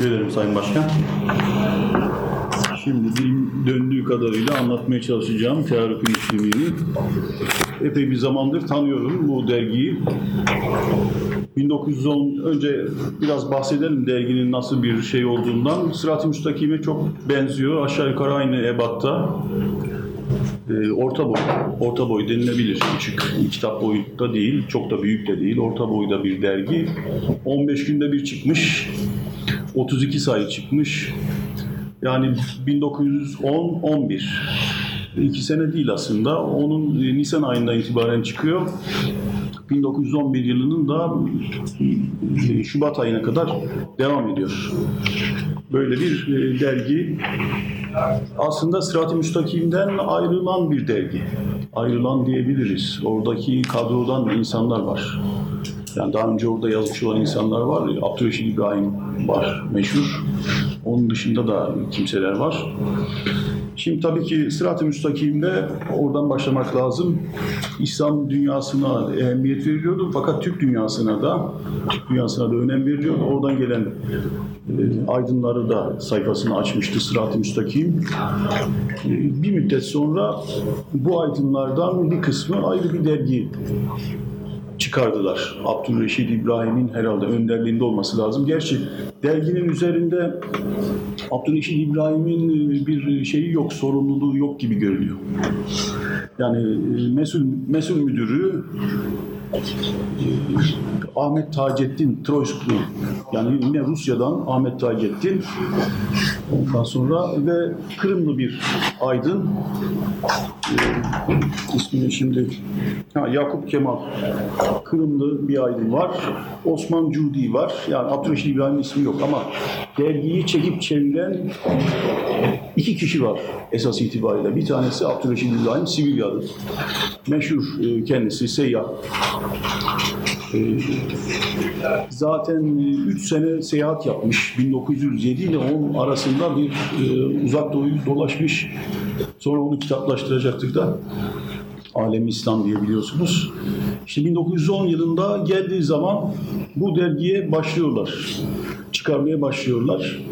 Teşekkür ederim Sayın Başkan. Şimdi dilim döndüğü kadarıyla anlatmaya çalışacağım Tearrük'ün işlemini. Epey bir zamandır tanıyorum bu dergiyi. 1910 önce biraz bahsedelim derginin nasıl bir şey olduğundan. Sırat-ı Müstakim'e çok benziyor. Aşağı yukarı aynı ebatta. Ee, orta boy, orta boy denilebilir. Küçük kitap boyutta değil, çok da büyük de değil. Orta boyda bir dergi. 15 günde bir çıkmış. 32 sayı çıkmış. Yani 1910-11. İki sene değil aslında. Onun e, Nisan ayından itibaren çıkıyor. 1911 yılının da e, Şubat ayına kadar devam ediyor. Böyle bir e, dergi aslında Sırat-ı Müstakim'den ayrılan bir dergi. Ayrılan diyebiliriz. Oradaki kadrodan insanlar var. Yani daha önce orada yazmış olan insanlar var. Abdülreşit İbrahim var meşhur. Onun dışında da kimseler var. Şimdi tabii ki Sırat-ı Müstakim'de oradan başlamak lazım. İslam dünyasına ehemmiyet veriliyordu fakat Türk dünyasına da Türk dünyasına da önem veriliyordu. Oradan gelen e, aydınları da sayfasını açmıştı Sırat-ı Müstakim. E, bir müddet sonra bu aydınlardan bir kısmı ayrı bir dergi çıkardılar. Abdülreşit İbrahim'in herhalde önderliğinde olması lazım. Gerçi derginin üzerinde Abdülreşit İbrahim'in e, bir şeyi yok, sorumluluğu yok gibi görünüyor. Yani e, mesul, mesul müdürü e, Ahmet Taceddin Troysklu yani yine Rusya'dan Ahmet Taceddin ondan sonra ve Kırımlı bir aydın ismini şimdi ha, Yakup Kemal Kırımlı bir aydın var. Osman Cudi var. Yani Abdülreşit İbrahim'in ismi yok ama dergiyi çekip çeviren iki kişi var esas itibariyle. Bir tanesi Abdülreşit İbrahim Sivilyalı. Meşhur e, kendisi seyyah. E, Zaten 3 sene seyahat yapmış. 1907 ile 10 arasında bir e, uzak doğuyu dolaşmış. Sonra onu kitaplaştıracaktık da. Alem İslam diye biliyorsunuz. İşte 1910 yılında geldiği zaman bu dergiye başlıyorlar. Çıkarmaya başlıyorlar.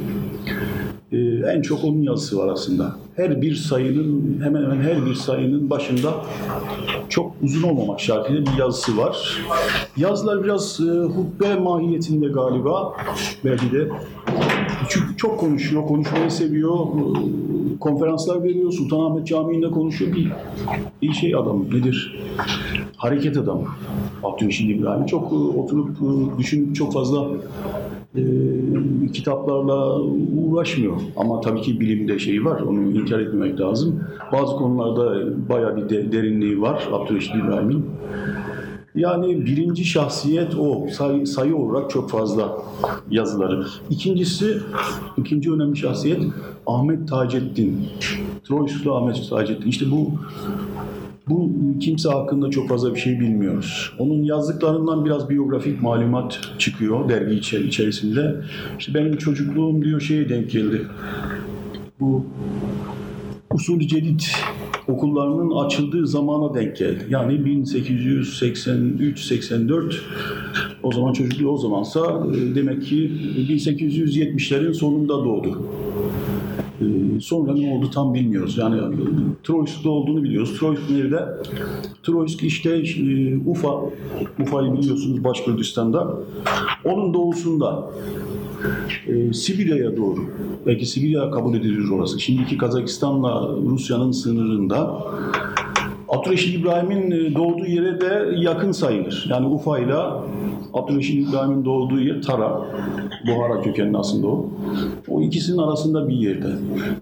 Ee, en çok onun yazısı var aslında. Her bir sayının, hemen hemen her bir sayının başında çok uzun olmamak şartıyla bir yazısı var. Yazılar biraz e, hutbe mahiyetinde galiba. Belki de çünkü çok konuşuyor, konuşmayı seviyor. Konferanslar veriyor, Sultanahmet Camii'nde konuşuyor. Bir, bir şey adam nedir? Hareket adamı. Abdülreşit İbrahim çok e, oturup e, düşünüp çok fazla e, kitaplarla uğraşmıyor. Ama tabii ki bilimde şeyi var, onu inkar etmemek lazım. Bazı konularda bayağı bir de- derinliği var Abdülreşit İbrahim'in. Yani birinci şahsiyet o. Sayı, sayı olarak çok fazla yazıları. İkincisi, ikinci önemli şahsiyet Ahmet Taceddin. Troysklu Ahmet Taceddin. İşte bu bu kimse hakkında çok fazla bir şey bilmiyoruz. Onun yazdıklarından biraz biyografik malumat çıkıyor dergi içe- içerisinde. İşte benim çocukluğum diyor şeye denk geldi. Bu usul cedid okullarının açıldığı zamana denk geldi. Yani 1883-84 o zaman çocukluğu o zamansa e, demek ki 1870'lerin sonunda doğdu. Ee, Sonra ne oldu tam bilmiyoruz. Yani e, Troysk'ta olduğunu biliyoruz. Troysk nerede? Troysk işte e, Ufa. Ufa'yı biliyorsunuz Başkürdistan'da. Onun doğusunda e, Sibirya'ya doğru. Belki Sibirya kabul edilir orası. Şimdiki Kazakistan'la Rusya'nın sınırında. Abdülreşit İbrahim'in e, doğduğu yere de yakın sayılır. Yani Ufa ile Abdülreşit İbrahim'in doğduğu yer Tara. Buhara kökenli aslında o. O ikisinin arasında bir yerde.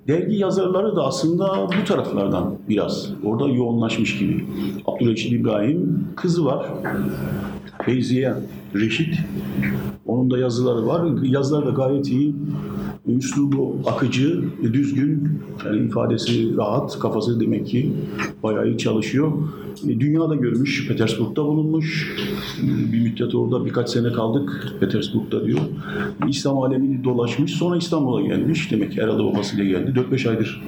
Dergi yazarları da aslında bu taraflardan biraz. Orada yoğunlaşmış gibi. Abdülreşit İbrahim kızı var. Feyziye Reşit. Onun da yazıları var. Yazıları da gayet iyi. Üslubu akıcı, düzgün, yani ifadesi rahat, kafası demek ki bayağı iyi çalışıyor. E, Dünyada görmüş, Petersburg'da bulunmuş. Bir müddet orada birkaç sene kaldık Petersburg'da diyor. İslam alemini dolaşmış, sonra İstanbul'a gelmiş. Demek ki herhalde babasıyla geldi. 4-5 aydır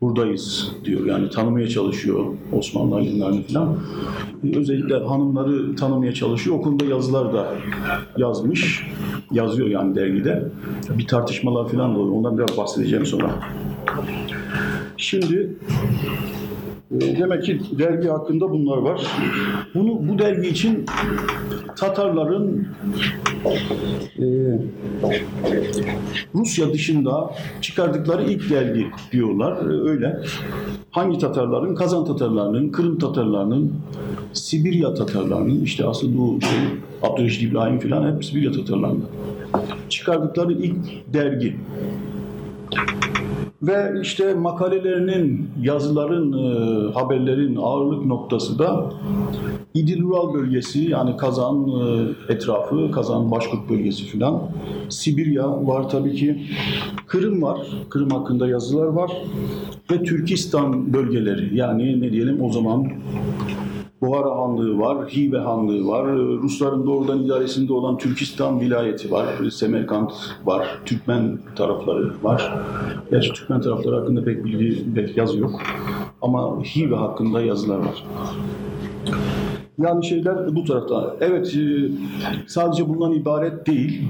buradayız diyor. Yani tanımaya çalışıyor Osmanlı aydınlarını falan. Özellikle hanımları tanımaya çalışıyor. O konuda yazılar da yazmış. Yazıyor yani dergide. Bir tartışmalar falan da oluyor. Ondan biraz bahsedeceğim sonra. Şimdi demek ki dergi hakkında bunlar var. Bunu bu dergi için Tatarların e, Rusya dışında çıkardıkları ilk dergi diyorlar. E, Öyle. Hangi Tatarların? Kazan Tatarlarının, Kırım Tatarlarının, Sibirya Tatarlarının, işte asıl bu şey, Abdülreşit İbrahim falan hep Sibirya Tatarlarının çıkardıkları ilk dergi. Ve işte makalelerinin, yazıların, e, haberlerin ağırlık noktası da İdil Ural bölgesi yani Kazan e, etrafı, Kazan Başkurt bölgesi filan. Sibirya var tabii ki. Kırım var. Kırım hakkında yazılar var. Ve Türkistan bölgeleri yani ne diyelim o zaman Buhara Hanlığı var, Hive Hanlığı var, Rusların doğrudan idaresinde olan Türkistan vilayeti var, Semerkant var, Türkmen tarafları var. Gerçi Türkmen tarafları hakkında pek bilgi, pek yazı yok. Ama Hive hakkında yazılar var. Yani şeyler bu tarafta. Evet, e, sadece bundan ibaret değil.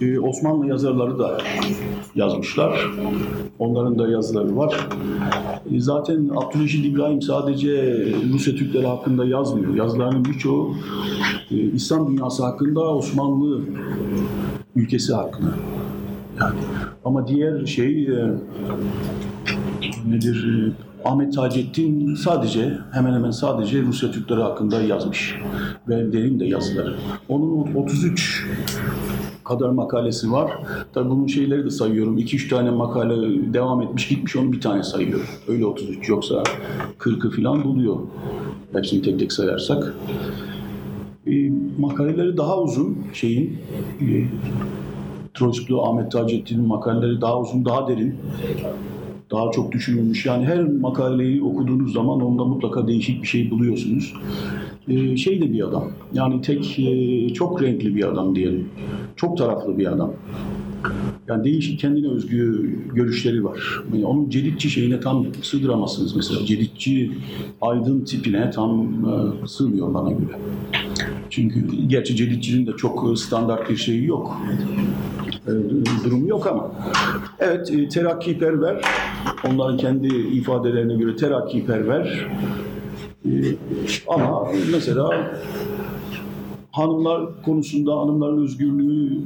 E, Osmanlı yazarları da yazmışlar. Onların da yazıları var. E, Zaten Abdülreşit İbrahim sadece Rusya Türkleri hakkında yazmıyor. Yazılarının birçoğu İslam dünyası hakkında, Osmanlı ülkesi hakkında. Yani. Ama diğer şey nedir? E, Ahmet Taceddin sadece hemen hemen sadece Rusya Türkleri hakkında yazmış. Ve derin de yazıları. Onun 33 kadar makalesi var. Tabii bunun şeyleri de sayıyorum. 2-3 tane makale devam etmiş gitmiş onu bir tane sayıyorum. Öyle 33 yoksa 40'ı falan buluyor. Hepsini tek tek sayarsak. E, makaleleri daha uzun şeyin e, Troçkulu Ahmet Taceddin'in makaleleri daha uzun, daha derin daha çok düşünülmüş. Yani her makaleyi okuduğunuz zaman onda mutlaka değişik bir şey buluyorsunuz. Ee, şey de bir adam. Yani tek e, çok renkli bir adam diyelim. Çok taraflı bir adam. Yani değişik kendine özgü görüşleri var. Yani onun ceditçi şeyine tam sığdıramazsınız mesela. Ceditçi aydın tipine tam e, sığmıyor bana göre. Çünkü gerçi ceditçinin de çok standart bir şeyi yok. E, durumu yok ama. Evet, e, terakkiperver. Onların kendi ifadelerine göre terakkiperver. E, ama mesela hanımlar konusunda, hanımların özgürlüğü,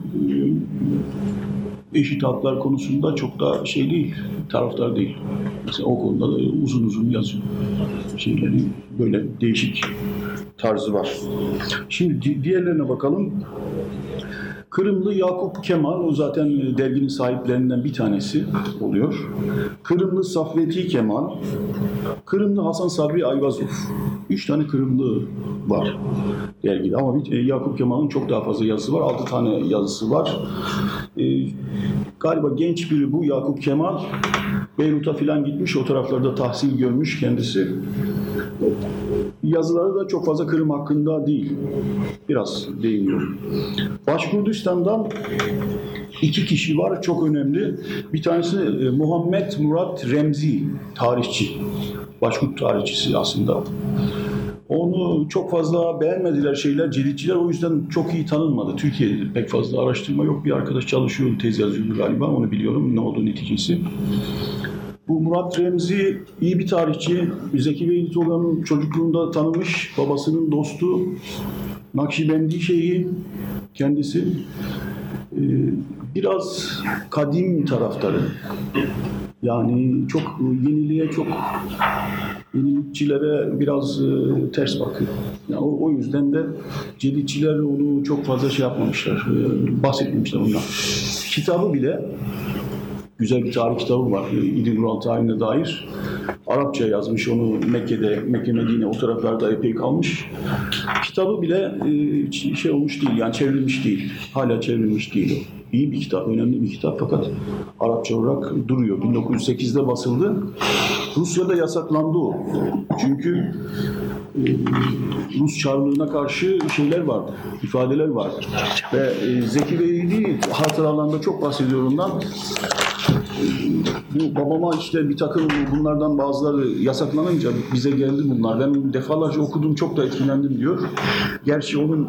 e, eşit haklar konusunda çok da şey değil, taraftar değil. Mesela o konuda da uzun uzun yazıyor. Şeyleri böyle değişik tarzı var. Şimdi di- diğerlerine bakalım. Kırımlı Yakup Kemal, o zaten e, derginin sahiplerinden bir tanesi oluyor. Kırımlı Safveti Kemal, Kırımlı Hasan Sabri Ayvazov. Üç tane Kırımlı var dergide ama bir, e, Yakup Kemal'in çok daha fazla yazısı var. Altı tane yazısı var. E, galiba genç biri bu Yakup Kemal. Beyrut'a falan gitmiş, o taraflarda tahsil görmüş kendisi. Yazıları da çok fazla Kırım hakkında değil. Biraz değiniyor. Başkurdistan'dan iki kişi var çok önemli. Bir tanesi e, Muhammed Murat Remzi tarihçi. Başkurt tarihçisi aslında. Onu çok fazla beğenmediler şeyler, ceditçiler o yüzden çok iyi tanınmadı. Türkiye'de pek fazla araştırma yok. Bir arkadaş çalışıyor, tez yazıyordu galiba. Onu biliyorum ne olduğu neticesi. Bu Murat Remzi iyi bir tarihçi. Zeki Beylit olan çocukluğunda tanımış. Babasının dostu. Nakşibendi şeyhi kendisi. Ee, biraz kadim taraftarı. Yani çok yeniliğe çok yenilikçilere biraz e, ters bakıyor. Yani o, o yüzden de ceditçiler onu çok fazla şey yapmamışlar, e, bahsetmemişler ondan. Kitabı bile güzel bir tarih kitabı var. İdil Ural tarihine dair. Arapça yazmış onu Mekke'de, Mekke Medine o taraflarda epey kalmış. Kitabı bile e, şey olmuş değil yani çevrilmiş değil. Hala çevrilmiş değil o. İyi bir kitap, önemli bir kitap fakat Arapça olarak duruyor. 1908'de basıldı. Rusya'da yasaklandı o. Çünkü e, Rus Çarlığına karşı şeyler vardı, ifadeler vardı. Ve e, Zeki Beyli hatıralarında çok bahsediyor ondan. Bu babama işte bir takım bunlardan bazıları yasaklanınca bize geldi bunlar. Ben defalarca okudum çok da etkilendim diyor. Gerçi onun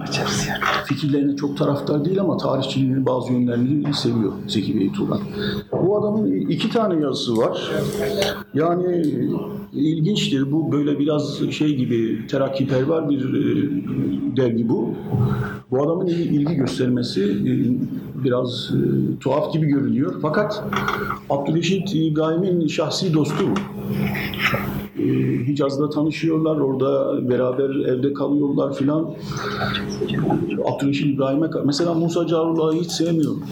fikirlerine çok taraftar değil ama tarihçiliğinin bazı yönlerini seviyor Zeki Bey Turan. Bu adamın iki tane yazısı var. Yani ilginçtir. Bu böyle biraz şey gibi terakkiperver bir e, dergi bu. Bu adamın il- ilgi göstermesi e, biraz e, tuhaf gibi görünüyor. Fakat Abdülreşit İbrahim'in şahsi dostu bu. E, Hicaz'da tanışıyorlar, orada beraber evde kalıyorlar filan. Abdülreşit İbrahim'e mesela Musa Carullah'ı hiç sevmiyorum.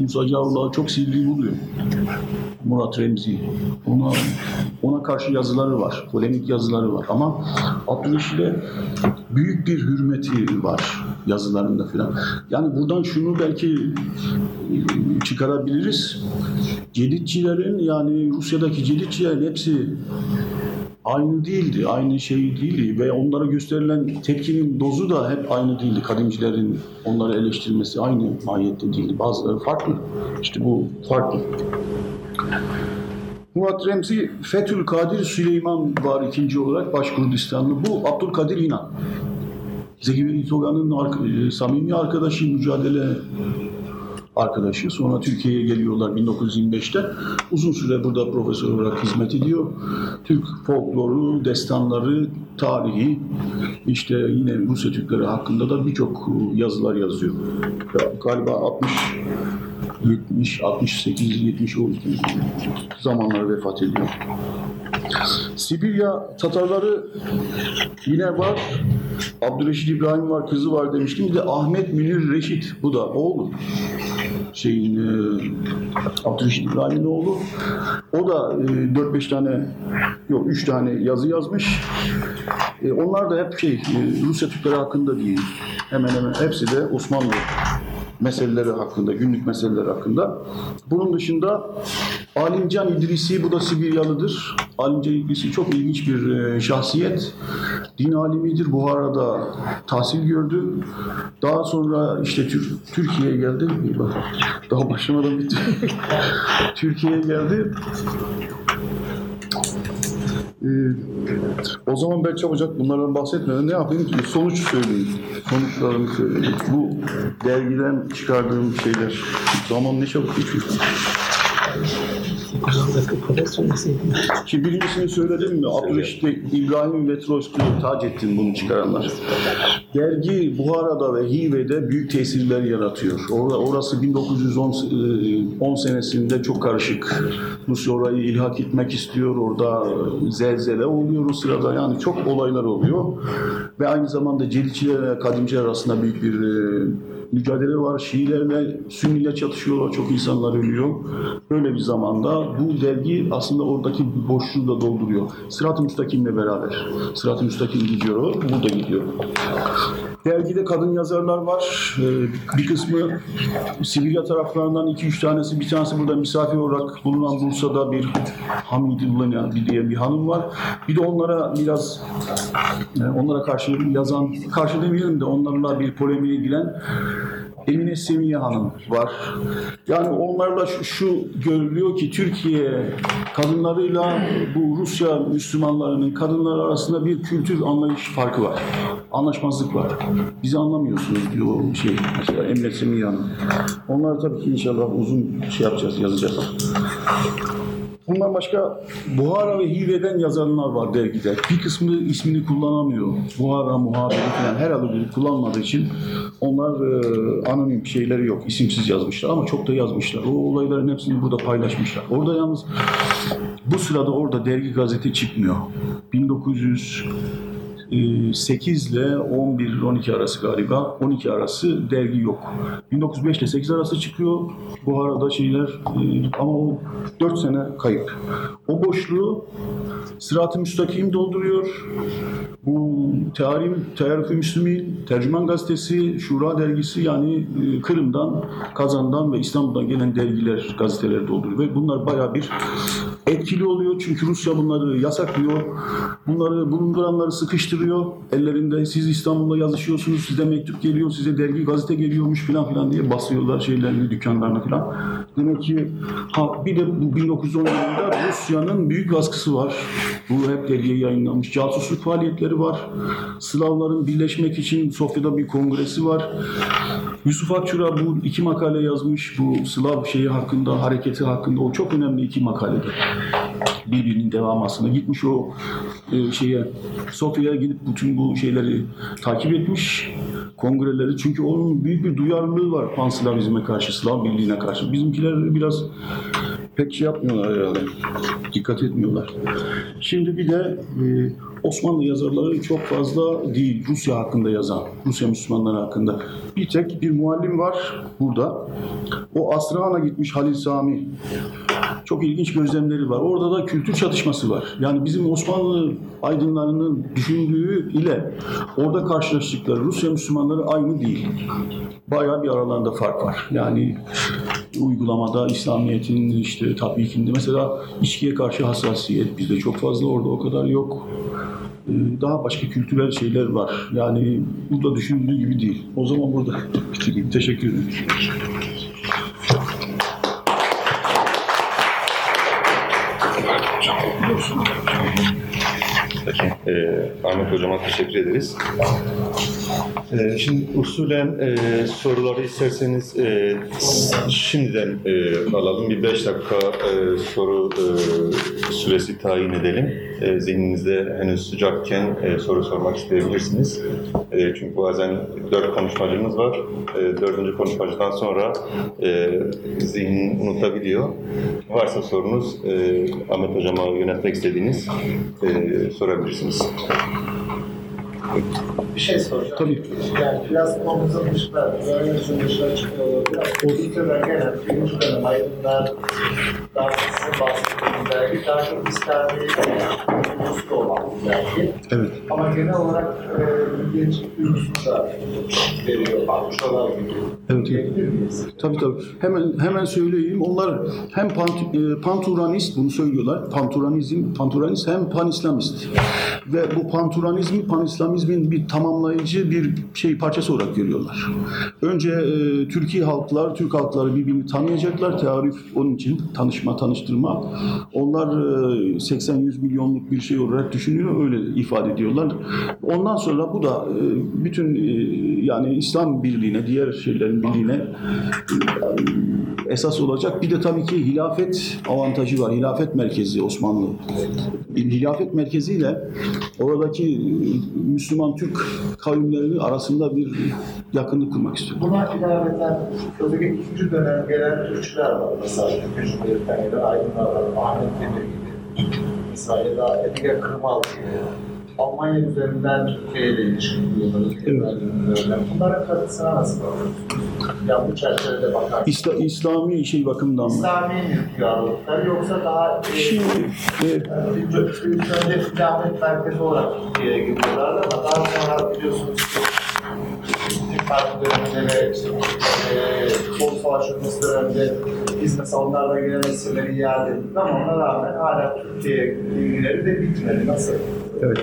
Musa Carullah'ı çok sildiği buluyor. Murat Remzi. Ona ona karşı yazıları var, polemik yazıları var ama Abdülreşit'e büyük bir hürmeti var yazılarında filan. Yani buradan şunu belki e, çıkarabiliriz. Ceditçilerin yani Rusya'daki ceditçilerin hepsi aynı değildi, aynı şey değildi ve onlara gösterilen tepkinin dozu da hep aynı değildi. Kadimcilerin onları eleştirmesi aynı mahiyette değildi. Bazıları farklı. İşte bu farklı. Murat Remzi, Fethül Kadir Süleyman var ikinci olarak Başkurdistanlı. Bu Abdülkadir İnan. Zeki Bey Toga'nın ark- e, samimi arkadaşı, mücadele arkadaşı. Sonra Türkiye'ye geliyorlar 1925'te. Uzun süre burada profesör olarak hizmet ediyor. Türk folkloru, destanları, tarihi, işte yine Rusya Türkleri hakkında da birçok yazılar yazıyor. Galiba 60 70, 68, 70 o zamanlar vefat ediyor. Sibirya Tatarları yine var. Abdüreşit İbrahim var, kızı var demiştim. Bir de Ahmet Münir Reşit, bu da oğlu. Şeyin, e, Abdüreşit İbrahim'in oğlu. O da e, 4-5 tane, yok 3 tane yazı yazmış. E, onlar da hep şey, e, Rusya Türkleri hakkında değil. Hemen hemen hepsi de Osmanlı meseleleri hakkında, günlük meseleler hakkında. Bunun dışında Alimcan İdrisi, bu da Sibiryalıdır. Alimcan İdrisi çok ilginç bir e, şahsiyet. Din alimidir. Buhara'da tahsil gördü. Daha sonra işte Tür- Türkiye'ye geldi. Daha başlamadan bitti. Türkiye'ye geldi. O zaman ben çabucak bunlardan bahsetmeden ne yapayım? Sonuç söyleyeyim. Sonuçlarını söyleyeyim. Bu dergiden çıkardığım şeyler. Zaman ne çabuk geçiyor. Ki birincisini söyledim mi? Abdülreşit İbrahim ve Troçki'yi tac ettim bunu çıkaranlar. Dergi Buhara'da ve Hive'de büyük tesirler yaratıyor. Orası 1910 e, 10 senesinde çok karışık. Rusya orayı ilhak etmek istiyor. Orada zelzele oluyor o sırada. Yani çok olaylar oluyor. Ve aynı zamanda Celicilerle Kadimciler arasında büyük bir e, mücadele var. Şiilerle Sünniler çatışıyorlar. Çok insanlar ölüyor. Böyle bir zamanda bu dergi aslında oradaki boşluğu da dolduruyor. Sırat-ı Müstakim'le beraber. Sırat-ı Müstakim gidiyor. o, Burada gidiyor. Dergide kadın yazarlar var. Ee, Bir kısmı Sibirya taraflarından iki üç tanesi. Bir tanesi burada misafir olarak bulunan Bursa'da bir Hamidullah diye bir hanım var. Bir de onlara biraz e, onlara karşı yazan, karşı demeyelim de onlarla bir polemiğe giren Emine Semiye Hanım var. Yani onlarla şu, şu görülüyor ki Türkiye kadınlarıyla bu Rusya Müslümanlarının kadınlar arasında bir kültür anlayış farkı var. Anlaşmazlık var. Bizi anlamıyorsunuz diyor şey mesela Emine Semiye Hanım. Onları tabii ki inşallah uzun şey yapacağız, yazacağız. Bundan başka Buhara ve Hive'den yazarlar var dergide. Bir kısmı ismini kullanamıyor. Buhara, muhabiri falan herhalde kullanmadığı için onlar e, anonim şeyleri yok. isimsiz yazmışlar ama çok da yazmışlar. O olayların hepsini burada paylaşmışlar. Orada yalnız bu sırada orada dergi gazete çıkmıyor. 1900 8 ile 11-12 arası galiba. 12 arası dergi yok. 1905 ile 8 arası çıkıyor. Bu arada şeyler e, ama o 4 sene kayıp. O boşluğu Sırat-ı Müstakim dolduruyor. Bu Tearim, Tearif-i Müslümin, Tercüman Gazetesi, Şura Dergisi yani e, Kırım'dan, Kazan'dan ve İstanbul'dan gelen dergiler, gazeteler dolduruyor. Ve bunlar bayağı bir etkili oluyor çünkü Rusya bunları yasaklıyor. Bunları bulunduranları sıkıştırıyor. Ellerinde siz İstanbul'da yazışıyorsunuz, size mektup geliyor, size dergi, gazete geliyormuş falan filan diye basıyorlar şeylerini, dükkanlarını falan. Demek ki ha bir de bu 1910 yılında Rusya'nın büyük baskısı var. Bu hep dergiye yayınlanmış. Casusluk faaliyetleri var. Slavların birleşmek için Sofya'da bir kongresi var. Yusuf Akçura bu iki makale yazmış. Bu Slav şeyi hakkında, hareketi hakkında. O çok önemli iki makalede. Birbirinin devamı aslında. Gitmiş o e, şeye Sofya'ya gidip bütün bu şeyleri takip etmiş. Kongreleri. Çünkü onun büyük bir duyarlılığı var Panslavizme karşı, Slav birliğine karşı. Bizimkiler biraz pek şey yapmıyorlar herhalde. Dikkat etmiyorlar. Şimdi bir de e, Osmanlı yazarları çok fazla değil Rusya hakkında yazan, Rusya Müslümanları hakkında. Bir tek bir muallim var burada. O Asrahan'a gitmiş Halil Sami. Çok ilginç gözlemleri var. Orada da kültür çatışması var. Yani bizim Osmanlı aydınlarının düşündüğü ile orada karşılaştıkları Rusya Müslümanları aynı değil. Bayağı bir aralarında fark var. Yani uygulamada İslamiyet'in işte tatbikinde mesela içkiye karşı hassasiyet bizde çok fazla orada o kadar yok. Ee, Daha başka kültürel şeyler var. Yani burada düşündüğü gibi değil. O zaman burada bitireyim. Teşekkür ederim. Peki. Ee, Ahmet Hocam'a teşekkür ederiz. Ee, şimdi usulen e, soruları isterseniz e, şimdiden e, alalım. Bir beş dakika e, soru e, süresi tayin edelim. E, zihninizde henüz sıcakken e, soru sormak isteyebilirsiniz. E, çünkü bazen dört konuşmacımız var. E, dördüncü konuşmacıdan sonra e, zihin unutabiliyor. Varsa sorunuz e, Ahmet Hocam'a yönetmek istediğiniz e, sorabilirsiniz. Bir şey soracağım. Tabii. Yani konumuzun dışında, öğrencinin dışına çıkıyor olabilir. O Türkiye'den gelen birinci dönem aydınlar, daha sizin bahsettiğiniz dergi daha çok İslami nüfusta olan bir dergi. Evet. Ama genel olarak e, milliyetçilik duygusunu da veriyor, bakmışlar gibi. Evet. Miyiz? Tabii tabii. Hemen hemen söyleyeyim. Onlar hem pant, e, panturanist bunu söylüyorlar. Panturanizm, panturanist hem panislamist. Ve bu panturanizmi panislamizmin bir tamamlayıcı bir şey parçası olarak görüyorlar. Önce e, Türkiye halklar, Türk halkları birbirini tanıyacaklar. Tearif onun için tanışma, tanıştırma. Onlar e, 80-100 milyonluk bir şey olarak düşünüyor. Öyle ifade ediyorlar. Ondan sonra bu da e, bütün e, yani İslam birliğine, diğer şeylerin birliğine e, esas olacak. Bir de tabii ki hilafet avantajı var. Hilafet merkezi Osmanlı. Hilafet merkeziyle oradaki Müslüman Türk kavimleri arasında bir yakınlık kurmak istiyor. Buna ilaveten özellikle ikinci dönem gelen Türkçüler var. Mesela Türkçü Belirten ya da Aydınlar var. Ahmet Demir. Mesela ya da Edgar Kırmal gibi. Almanya üzerinden Türkiye ile ilişki kuruyorlar. Evet. Bunların katkısına nasıl bakıyorsunuz? Yani bu çerçevede bakar. İsla, İslami şey bakımından mı? İslami duyarlılıklar yoksa daha e, Şimdi e, ilk önce ilamet merkezi olarak Türkiye'ye geliyorlardı ama daha sonra biliyorsunuz ki döneminde ve işte, eee Bolu Savaşı dönemde biz mesela onlarla gelen esirleri iade ettik ama ona rağmen hala Türkiye ilgileri de bitmedi. Nasıl? Evet.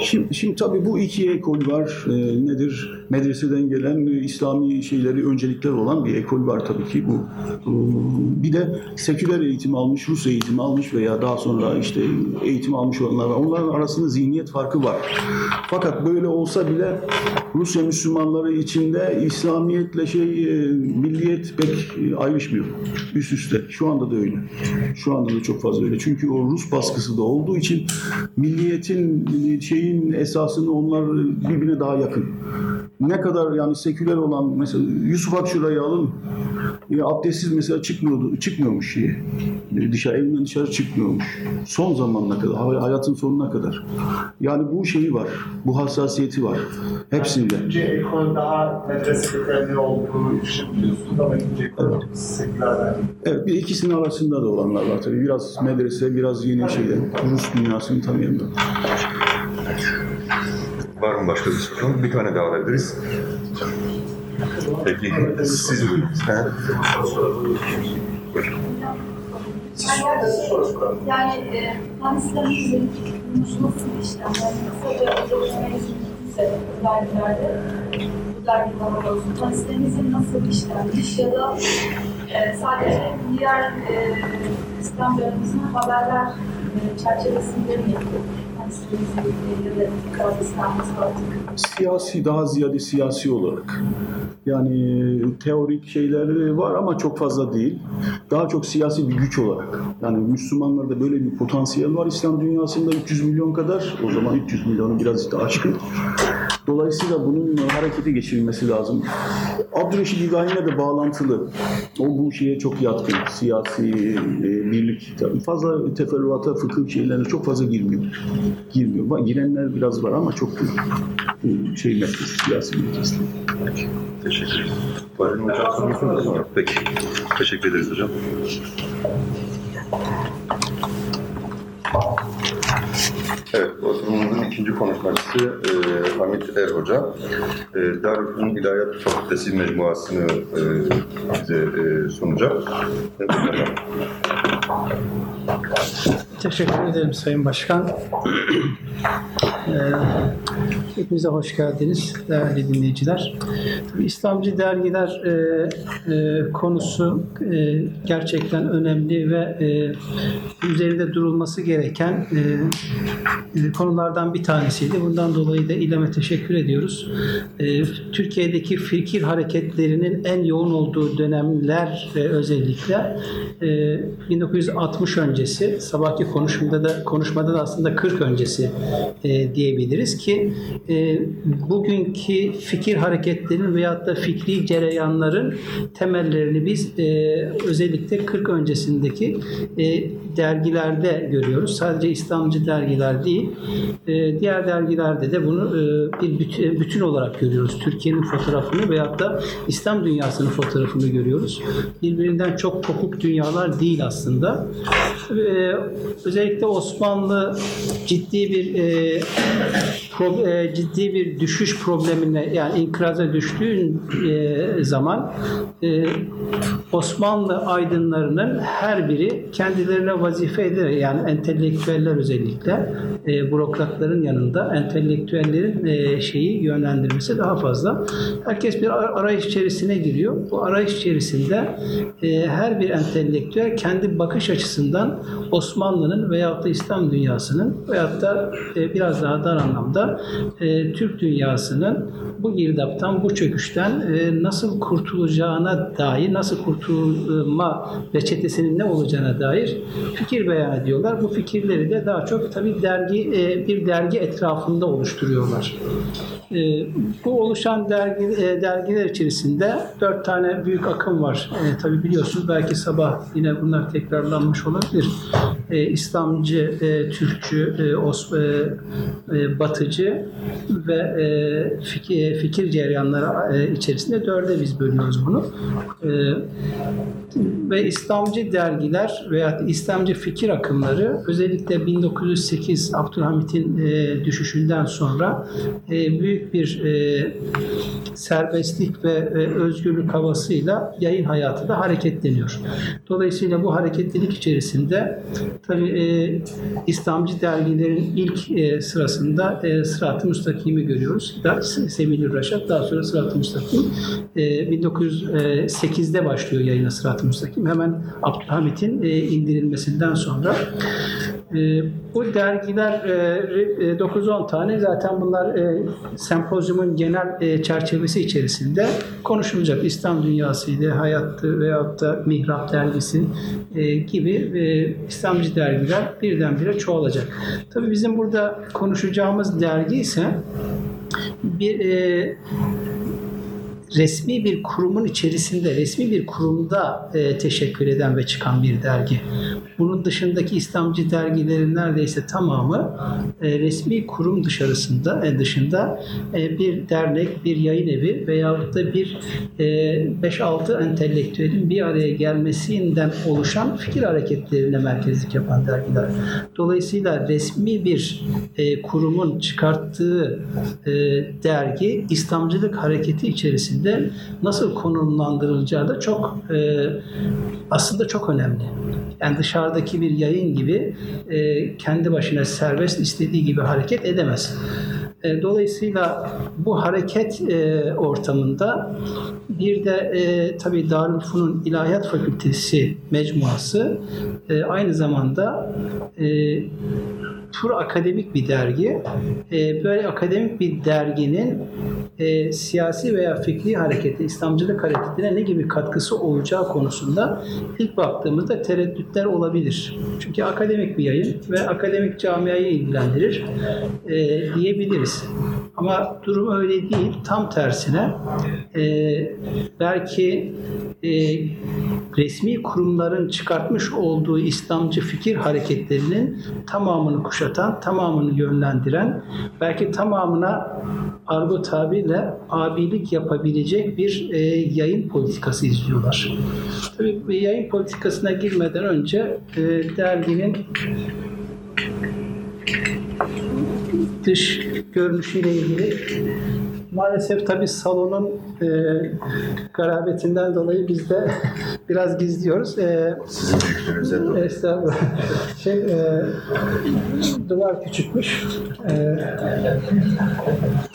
Şimdi, şimdi tabii bu iki ekol var. Ee, nedir? Medreseden gelen e, İslami şeyleri öncelikler olan bir ekol var tabii ki bu. Ee, Bir de seküler eğitim almış, Rus eğitimi almış veya daha sonra işte eğitim almış olanlar var. Onların arasında zihniyet farkı var. Fakat böyle olsa bile Rusya Müslümanları içinde İslamiyetle şey e, milliyet pek e, ayrışmıyor. Üst üste. Şu anda da öyle. Şu anda da çok fazla öyle. Çünkü o Rus baskısı da olduğu için milliyetin e, şeyin esasını onlar birbirine daha yakın. Ne kadar yani seküler olan mesela Yusuf Akçura'yı alın. Ya abdestsiz mesela çıkmıyordu, çıkmıyormuş şeye. E, Dışarı evinden dışarı çıkmıyormuş. Son zamanına kadar, hay- hayatın sonuna kadar. Yani bu şeyi var, bu hassasiyeti var. Hepsinde. Önce ekol daha medrese kökenli olduğu için biliyorsunuz ama ikinci ekol sekülerden. Evet, bir ikisinin arasında da olanlar var tabii. Biraz medrese, biraz yeni şeyler. Rus dünyasını tanıyanlar. Var mı başka bir soru? Bir tane daha alabiliriz. Peki siz buyurun. Yani e, Panislamizm nasıl bir işlem? Yani kısaca mümkünse dergilerde, bu dergi daha doğrusu Panislamizm nasıl bir işlemmiş ya da e, sadece diğer e, İslamcılarımızın haberler e, çerçevesinde mi Siyasi, daha ziyade siyasi olarak. Yani teorik şeyler var ama çok fazla değil. Daha çok siyasi bir güç olarak. Yani Müslümanlarda böyle bir potansiyel var İslam dünyasında 300 milyon kadar. O zaman 300 milyonu biraz da aşkın. Dolayısıyla bunun harekete geçirilmesi lazım. Abdülreşid İbrahim'le de bağlantılı. O bu şeye çok yatkın. Siyasi e, birlik. Tabii fazla teferruata, fıkıh şeylerine çok fazla girmiyor. Girmiyor. Var- Girenler biraz var ama çok. Bu şey merkezi, siyasi merkezi. Teşekkür ederim. Bayram Hocam sormuyorsunuz mu? Peki. Teşekkür ederiz hocam. Evet, oturumumuzun ikinci konuşmacısı e, Hamit Er Hoca. E, Darülfünun İlahiyat Fakültesi mecmuasını e, bize e, sunacak. Evet. Teşekkür ederim Sayın Başkan. Ee, hepinize hoş geldiniz değerli dinleyiciler. İslamcı dergiler e, e, konusu e, gerçekten önemli ve üzerinde durulması gereken konulardan bir tanesiydi. Bundan dolayı da İLEM'e teşekkür ediyoruz. Türkiye'deki fikir hareketlerinin en yoğun olduğu dönemler özellikle e, 1960 öncesi, sabahki konuşmada da konuşmada da aslında 40 öncesi e, diyebiliriz ki e, bugünkü fikir hareketlerinin veyahut da fikri cereyanların temellerini biz e, özellikle 40 öncesindeki e, dergilerde görüyoruz. Sadece İslamcı dergiler değil, e, diğer dergilerde de bunu e, bir bütün, bütün olarak görüyoruz. Türkiye'nin fotoğrafını veyahut da İslam dünyasının fotoğrafını görüyoruz. Birbirinden çok kopuk dünyalar değil aslında. E, özellikle Osmanlı ciddi bir e, pro- e, ciddi bir düşüş problemine yani inkıraza düştüğü e, zaman e, Osmanlı aydınlarının her biri kendilerine vazife ederek yani entelektüeller özellikle e, bürokratların yanında entelektüellerin e, şeyi yönlendirmesi daha fazla. Herkes bir ar- arayış içerisine giriyor. Bu arayış içerisinde e, her bir entelektüel kendi bakış açısından Osmanlı'nın veyahut da İslam dünyasının veyahut da e, biraz daha dar anlamda e, Türk dünyasının bu girdaptan, bu çöküşten e, nasıl kurtulacağına dair, nasıl kurtulma reçetesinin ne olacağına dair fikir beyan ediyorlar. Bu fikirleri de daha çok tabii dergi e, bir dergi etrafında oluşturuyorlar. E, bu oluşan dergi, dergiler içerisinde dört tane büyük akım var. Tabii biliyorsunuz belki sabah yine bunlar tekrarlanmış olabilir. E, İslamcı, Türkçü, Batıcı ve fikir, fikir ceryanları e, içerisinde dörde biz bölüyoruz bunu. E, ve İslamcı dergiler veya İslamcı fikir akımları özellikle 1908 Abdülhamit'in e, düşüşünden sonra büyük bir serbestlik ve özgürlük havasıyla yayın hayatı da hareketleniyor. Dolayısıyla bu hareketlilik içerisinde tabii e, İslamcı dergilerin ilk sırasında Sırat-ı Müstakim'i görüyoruz. Da, Semih Raşat daha sonra Sırat-ı Müstakim e, 1908'de başlıyor yayına Sırat-ı Müstakim. Hemen Abdülhamit'in e, indirilmesinden sonra e, bu dergiler e, e, 9-10 tane zaten bunlar e, sempozyumun genel e, çerçevesi içerisinde konuşulacak. İslam dünyasıydı, hayattı veyahut da Mihrap dergisi e, gibi e, İslamcı dergiler birdenbire çoğalacak. Tabii bizim burada konuşacağımız dergi ise bir e, resmi bir kurumun içerisinde, resmi bir kurumda e, teşekkür eden ve çıkan bir dergi. Bunun dışındaki İslamcı dergilerin neredeyse tamamı e, resmi kurum dışarısında, e, dışında e, bir dernek, bir yayın evi veyahut da bir e, 5-6 entelektüelin bir araya gelmesinden oluşan fikir hareketlerine merkezlik yapan dergiler. Dolayısıyla resmi bir e, kurumun çıkarttığı e, dergi İslamcılık hareketi içerisinde içerisinde nasıl konumlandırılacağı da çok e, aslında çok önemli. Yani dışarıdaki bir yayın gibi e, kendi başına serbest istediği gibi hareket edemez. E, Dolayısıyla bu hareket e, ortamında bir de e, tabii Darülfünun İlahiyat Fakültesi mecmuası e, aynı zamanda tur akademik bir dergi. Böyle akademik bir derginin e, siyasi veya fikri harekete, İslamcılık hareketine ne gibi katkısı olacağı konusunda ilk baktığımızda tereddütler olabilir. Çünkü akademik bir yayın ve akademik camiayı ilgilendirir e, diyebiliriz. Ama durum öyle değil. Tam tersine e, belki e, resmi kurumların çıkartmış olduğu İslamcı fikir hareketlerinin tamamını kuşatan, tamamını yönlendiren, belki tamamına argo tabirle abilik yapabilecek bir e, yayın politikası izliyorlar. Tabii yayın politikasına girmeden önce e, derginin dış görünüşüyle ilgili maalesef tabii salonun e, garabetinden dolayı biz de biraz gizliyoruz. E, Sizin büyüklüğünüze doğru. Estağfurullah. Şey, e, duvar küçükmüş. E,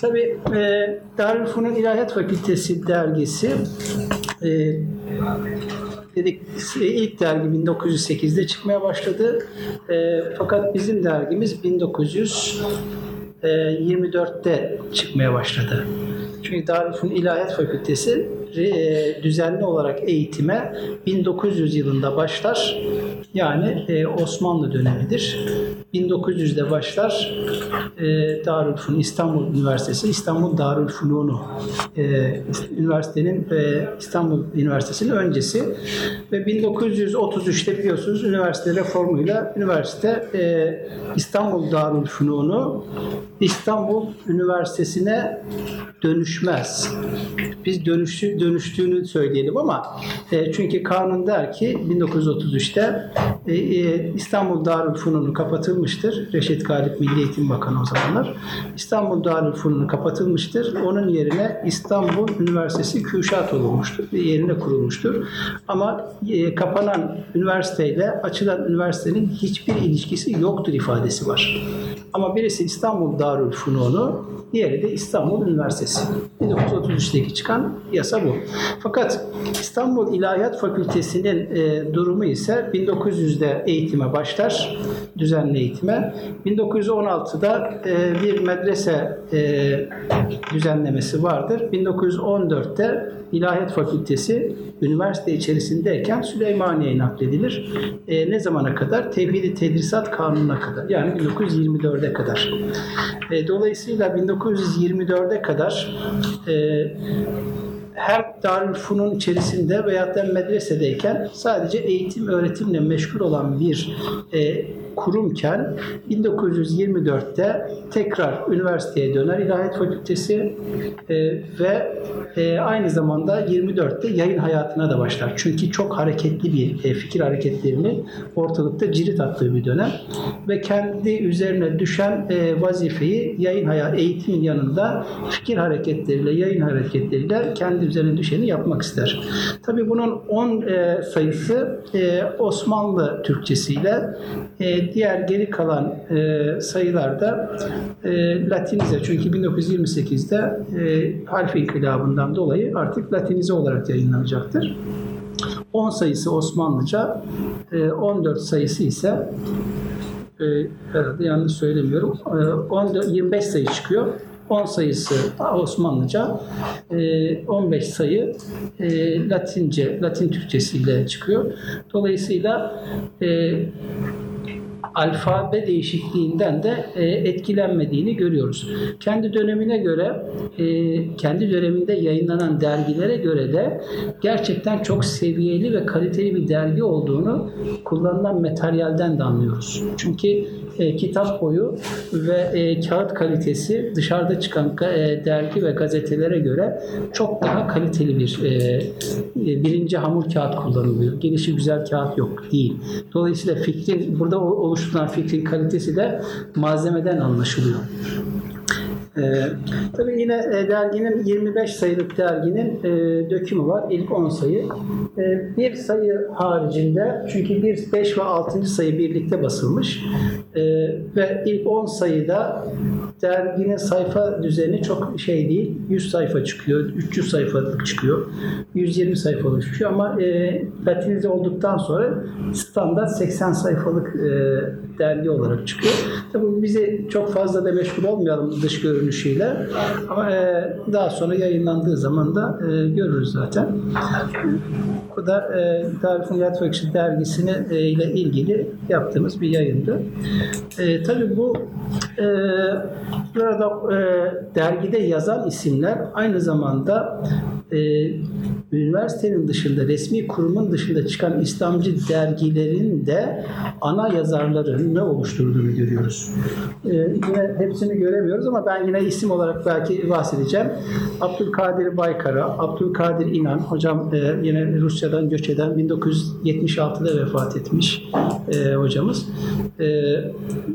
tabii e, Darülfünun İlahiyat Fakültesi dergisi e, dedik ilk dergi 1908'de çıkmaya başladı. E, fakat bizim dergimiz 1924'te çıkmaya başladı. Çünkü Darülfünun İlahiyat Fakültesi e, düzenli olarak eğitime 1900 yılında başlar. Yani e, Osmanlı dönemidir. 1900'de başlar e, İstanbul Üniversitesi, İstanbul Darülfünun'u e, üniversitenin İstanbul Üniversitesi'nin öncesi ve 1933'te biliyorsunuz üniversite reformuyla üniversite İstanbul Darülfünun'u İstanbul Üniversitesi'ne dönüşmez. Biz dönüşü, dönüştüğünü söyleyelim ama e, çünkü kanun der ki 1933'te e, e, İstanbul Darülfünunu kapatılmıştır. Reşit Galip Milli Eğitim Bakanı o zamanlar. İstanbul Darülfünunu kapatılmıştır. Onun yerine İstanbul Üniversitesi Kürşat olunmuştur. Yerine kurulmuştur. Ama e, kapanan üniversiteyle açılan üniversitenin hiçbir ilişkisi yoktur ifadesi var. Ama birisi İstanbul Darülfünunu, diğeri de İstanbul Üniversitesi. 1933'teki çıkan yasa bu. Fakat İstanbul İlahiyat Fakültesi'nin e, durumu ise 1900'de eğitime başlar, düzenli eğitime. 1916'da e, bir medrese e, düzenlemesi vardır. 1914'te İlahiyat Fakültesi üniversite içerisindeyken Süleymaniye'ye nakledilir. E, ne zamana kadar? Tevhid-i Tedrisat Kanunu'na kadar. Yani 1924'e kadar. E, dolayısıyla 1924'e kadar e, hem Darülfünun içerisinde veyahut da medresedeyken sadece eğitim öğretimle meşgul olan bir e, kurumken 1924'te tekrar üniversiteye döner İlahiyat Fakültesi e, ve e, aynı zamanda 24'te yayın hayatına da başlar. Çünkü çok hareketli bir e, fikir hareketlerini ortalıkta cirit attığı bir dönem ve kendi üzerine düşen e, vazifeyi yayın hayatı, eğitimin yanında fikir hareketleriyle, yayın hareketleriyle kendi üzerine düşeni yapmak ister. Tabii bunun 10 e, sayısı e, Osmanlı Türkçesiyle e, diğer geri kalan e, sayılarda e, Latinize çünkü 1928'de e, harf inkılabından dolayı artık Latinize olarak yayınlanacaktır. 10 sayısı Osmanlıca, e, 14 sayısı ise e, herhalde yanlış söylemiyorum. E, 14, 25 sayı çıkıyor. 10 sayısı Osmanlıca, e, 15 sayı e, Latince, Latin Türkçesiyle çıkıyor. Dolayısıyla e, alfabe değişikliğinden de e, etkilenmediğini görüyoruz. Kendi dönemine göre, e, kendi döneminde yayınlanan dergilere göre de gerçekten çok seviyeli ve kaliteli bir dergi olduğunu kullanılan materyalden de anlıyoruz. Çünkü e, kitap boyu ve e, kağıt kalitesi dışarıda çıkan e, dergi ve gazetelere göre çok daha kaliteli bir e, e, birinci hamur kağıt kullanılıyor. Gelişi güzel kağıt yok değil. Dolayısıyla fikrin burada oluşturulan fikrin kalitesi de malzemeden anlaşılıyor. E, tabii yine e, derginin 25 sayılık derginin e, dökümü var. İlk 10 sayı. E, bir sayı haricinde çünkü bir 5 ve 6. sayı birlikte basılmış. E, ve ilk 10 sayıda derginin sayfa düzeni çok şey değil. 100 sayfa çıkıyor, 300 sayfalık çıkıyor, 120 sayfalık çıkıyor ama e, latinize olduktan sonra standart 80 sayfalık e, dergi olarak çıkıyor. Tabii bizi çok fazla da meşgul olmayalım dış görünüşüyle ama e, daha sonra yayınlandığı zaman da e, görürüz zaten. Bu da e, Darülfünun Hayat Fakültesi dergisine e, ile ilgili yaptığımız bir yayındı. E, tabii bu e, burada e, dergide yazan isimler aynı zamanda e, üniversitenin dışında, resmi kurumun dışında çıkan İslamcı dergilerin de ana yazarlarının ne oluşturduğunu görüyoruz. E, yine hepsini göremiyoruz ama ben yine isim olarak belki bahsedeceğim. Abdülkadir Baykara, Abdülkadir İnan, hocam e, yine Rusya'dan göç eden 1976'da vefat etmiş e, hocamız. E,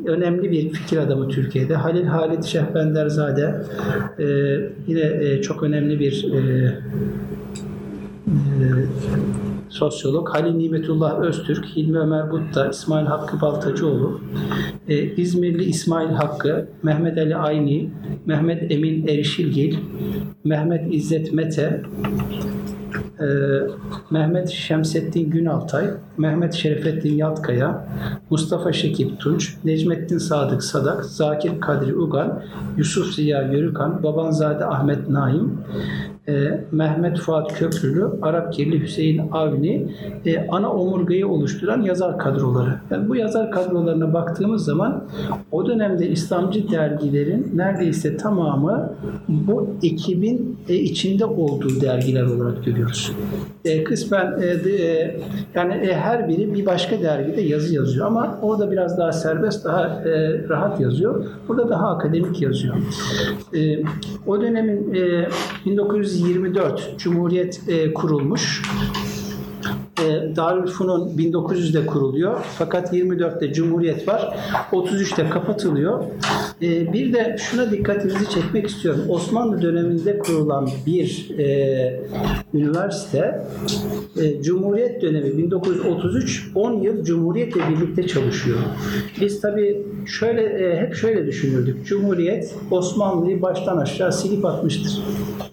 önemli bir fikir adamı Türkiye'de. Halil Halit Şehbenderzade e, yine e, çok önemli bir e, sosyolog Halil Nimetullah Öztürk, Hilmi Ömer Butta, İsmail Hakkı Baltacıoğlu, e, İzmirli İsmail Hakkı, Mehmet Ali Ayni, Mehmet Emin Erişilgil, Mehmet İzzet Mete, e, Mehmet Şemsettin Günaltay, Mehmet Şerefettin Yatkaya, Mustafa Şekip Tunç, Necmettin Sadık Sadak, Zakir Kadri Ugan, Yusuf Ziya Yörükan, Babanzade Ahmet Naim, e, Mehmet Fuat Köprülü, Arap Kirli Hüseyin Avni e, ana omurgayı oluşturan yazar kadroları. Yani bu yazar kadrolarına baktığımız zaman o dönemde İslamcı dergilerin neredeyse tamamı bu ekibin e, içinde olduğu dergiler olarak görüyoruz. E, kısmen e, de, e, yani e, her biri bir başka dergide yazı yazıyor ama orada biraz daha serbest, daha e, rahat yazıyor. Burada daha akademik yazıyor. E, o dönemin e, 1924 Cumhuriyet e, kurulmuş. E, Darülfünun 1900'de kuruluyor. Fakat 24'te Cumhuriyet var. 33'te kapatılıyor. E, bir de şuna dikkatinizi çekmek istiyorum. Osmanlı döneminde kurulan bir üniversite e, Cumhuriyet dönemi 1933 10 yıl Cumhuriyetle birlikte çalışıyor. Biz tabii şöyle e, hep şöyle düşünürdük. Cumhuriyet Osmanlı'yı baştan aşağı silip atmıştır.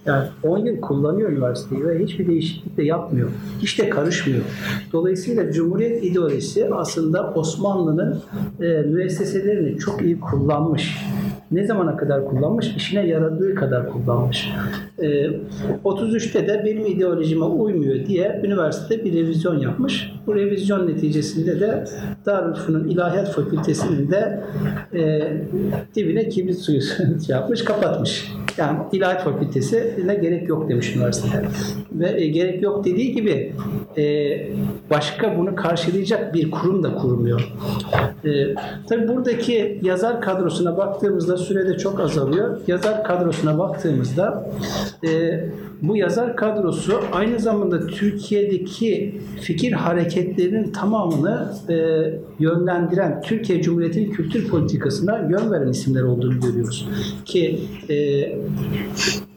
Yani 10 yıl kullanıyor üniversiteyi ve hiçbir değişiklik de yapmıyor. Hiç de karışmıyor. Dolayısıyla Cumhuriyet ideolojisi aslında Osmanlı'nın e, müesseselerini çok iyi kullanmış. Ne zamana kadar kullanmış? İşine yaradığı kadar kullanmış. E, 33'te de benim ideolojime uymuyor diye üniversitede bir revizyon yapmış. Bu revizyon neticesinde de Darülfünun İlahiyat Fakültesinin de e, dibine kibrit suyu yapmış, kapatmış. Yani İlahiyat Fakültesi'ne gerek yok demiş üniversitede. Ve e, gerek yok dediği gibi e, başka bunu karşılayacak bir kurum da kurmuyor. E, tabii buradaki yazar kadrosuna baktığımızda sürede çok azalıyor. Yazar kadrosuna baktığımızda e, bu yazar kadrosu aynı zamanda Türkiye'deki fikir hareketlerinin tamamını e, yönlendiren Türkiye Cumhuriyeti'nin kültür politikasına yön veren isimler olduğunu görüyoruz. Ki e,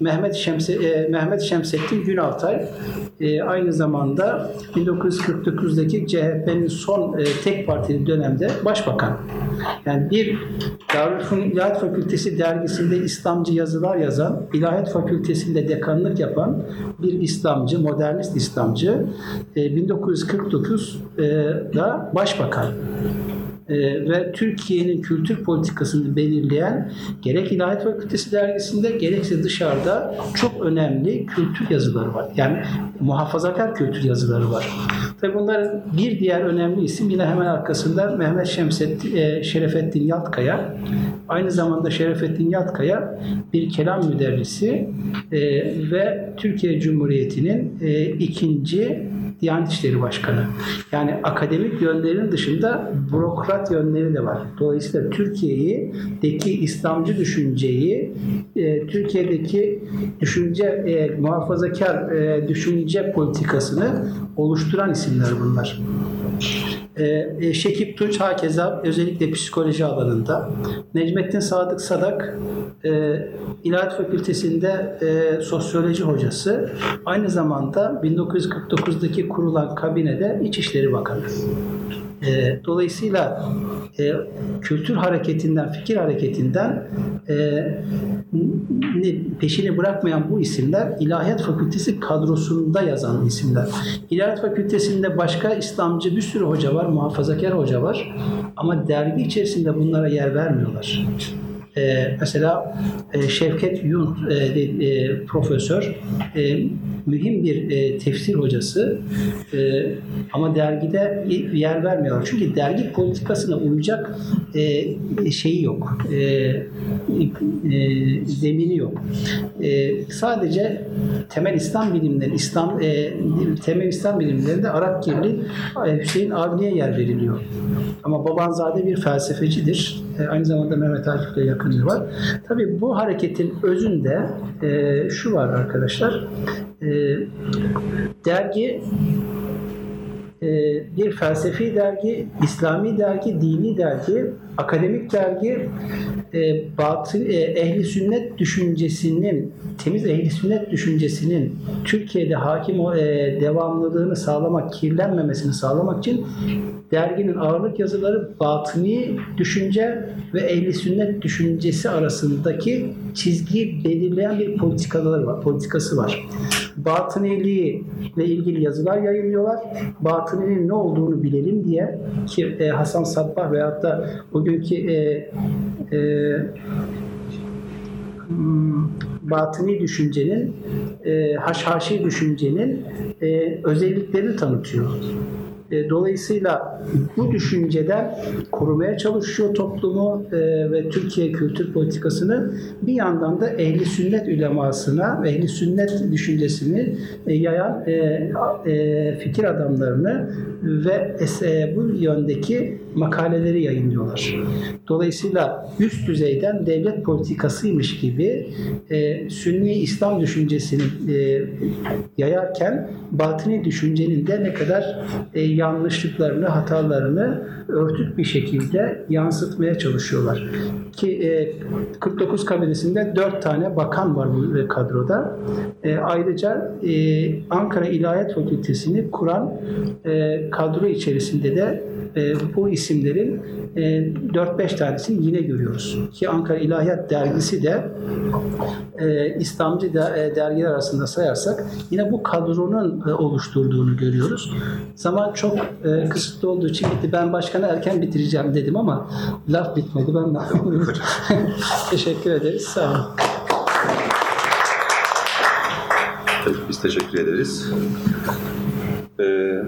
Mehmet Şemse, e, Mehmet Şemsettin Günaltay e, aynı zamanda 1949'daki CHP'nin son e, tek partili dönemde başbakan. Yani bir Darülfünun İlahiyat Fakültesi dergisinde İslamcı yazılar yazan, İlahiyat Fakültesi'nde dekanlık yapan bir İslamcı, modernist İslamcı e, 1949'da başbakan. Ee, ve Türkiye'nin kültür politikasını belirleyen gerek İlahiyat Fakültesi dergisinde gerekse dışarıda çok önemli kültür yazıları var. Yani muhafazakar kültür yazıları var. Tabii bunların bir diğer önemli isim yine hemen arkasında Mehmet Şemsettin, e, Şerefettin Yatkaya. Aynı zamanda Şerefettin Yatkaya bir kelam müderrisi e, ve Türkiye Cumhuriyeti'nin e, ikinci Diyanet İşleri Başkanı. Yani akademik yönlerinin dışında bürokrat yönleri de var. Dolayısıyla Türkiye'deki İslamcı düşünceyi, e, Türkiye'deki düşünce e, muhafazakar e, düşünce politikasını oluşturan isimler bunlar. E, e, Şekip Tunç hakeza özellikle psikoloji alanında. Necmettin Sadık Sadak e, İlahiyat Fakültesi'nde e, sosyoloji hocası. Aynı zamanda 1949'daki kurulan kabinede İçişleri Bakanı. E, dolayısıyla e, kültür hareketinden, fikir hareketinden e, peşini bırakmayan bu isimler İlahiyat Fakültesi kadrosunda yazan isimler. İlahiyat Fakültesi'nde başka İslamcı bir sürü hoca var, muhafazakar hoca var ama dergi içerisinde bunlara yer vermiyorlar. Ee, mesela e, Şevket Yun e, e, profesör e, mühim bir e, tefsir hocası e, ama dergide yer vermiyorlar. Çünkü dergi politikasına uyacak e, şeyi yok. E, e, zemini yok. E, sadece temel İslam bilimleri, İslam e, temel İslam bilimlerinde Arap Kirli e, Hüseyin Avni'ye yer veriliyor. Ama Babanzade bir felsefecidir. E, aynı zamanda Mehmet Akif'le yakınlığı var. Tabii bu hareketin özünde e, şu var arkadaşlar. E, dergi e, bir felsefi dergi, İslami dergi, dini dergi, akademik dergi, e, batı, e, ehli sünnet düşüncesinin, temiz ehli sünnet düşüncesinin Türkiye'de hakim devamlılığını sağlamak, kirlenmemesini sağlamak için derginin ağırlık yazıları batıni düşünce ve ehli sünnet düşüncesi arasındaki çizgiyi belirleyen bir politikaları var, politikası var. Batıniliği ile ilgili yazılar yayınlıyorlar. Batıniliğin ne olduğunu bilelim diye ki e, Hasan Sabbah veyahut da bugünkü e, e, hmm, batıni düşüncenin, e, haşhaşi düşüncenin e, özelliklerini tanıtıyor. E, Dolayısıyla bu düşünceden korumaya çalışıyor toplumu e, ve Türkiye kültür politikasını. Bir yandan da ehli sünnet ulemasına, ehli sünnet düşüncesini e, yayan e, e, fikir adamlarını ve e, bu yöndeki makaleleri yayınlıyorlar. Dolayısıyla üst düzeyden devlet politikasıymış gibi e, Sünni İslam düşüncesini e, yayarken batıni düşüncenin de ne kadar e, yanlışlıklarını, hatalarını örtük bir şekilde yansıtmaya çalışıyorlar. Ki e, 49 kabinesinde 4 tane bakan var bu e, kadroda. E, ayrıca e, Ankara İlahiyat Fakültesini kuran e, kadro içerisinde de e, bu isimlerin e, 4-5 tanesini yine görüyoruz. Ki Ankara İlahiyat Dergisi de e, İslamcı da, e, dergiler arasında sayarsak yine bu kadronun e, oluşturduğunu görüyoruz. Zaman çok e, kısıtlı olduğu için bitti. Ben başkanı erken bitireceğim dedim ama laf bitmedi. Ben de Teşekkür ederiz. Sağ olun. Biz teşekkür ederiz. Ee,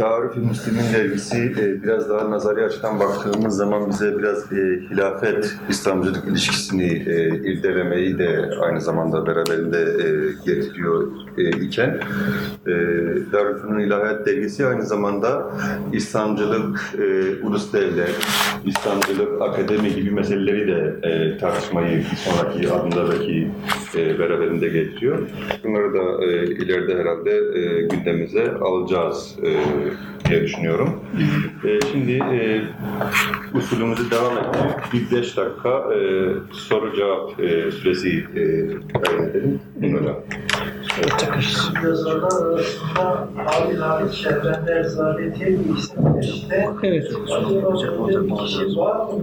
Tarif-i Müslim'in dergisi e, biraz daha nazari açıdan baktığımız zaman bize biraz e, hilafet, İslamcılık ilişkisini e, irdelemeyi de aynı zamanda beraberinde e, getiriyor e, iken e, Darülfünun İlahiyat dergisi aynı zamanda İslamcılık, e, ulus devlet, İslamcılık, akademi gibi meseleleri de e, tartışmayı sonraki adımda belki e, beraberinde getiriyor. Bunları da e, ileride herhalde e, gündemimize alacağız e, diye düşünüyorum. E, şimdi e, usulümüzü devam ettirip bir beş dakika e, soru cevap e, süresi e, tayin edelim. Bunlara. Yazarlar arasında Abi isim var işte. Evet.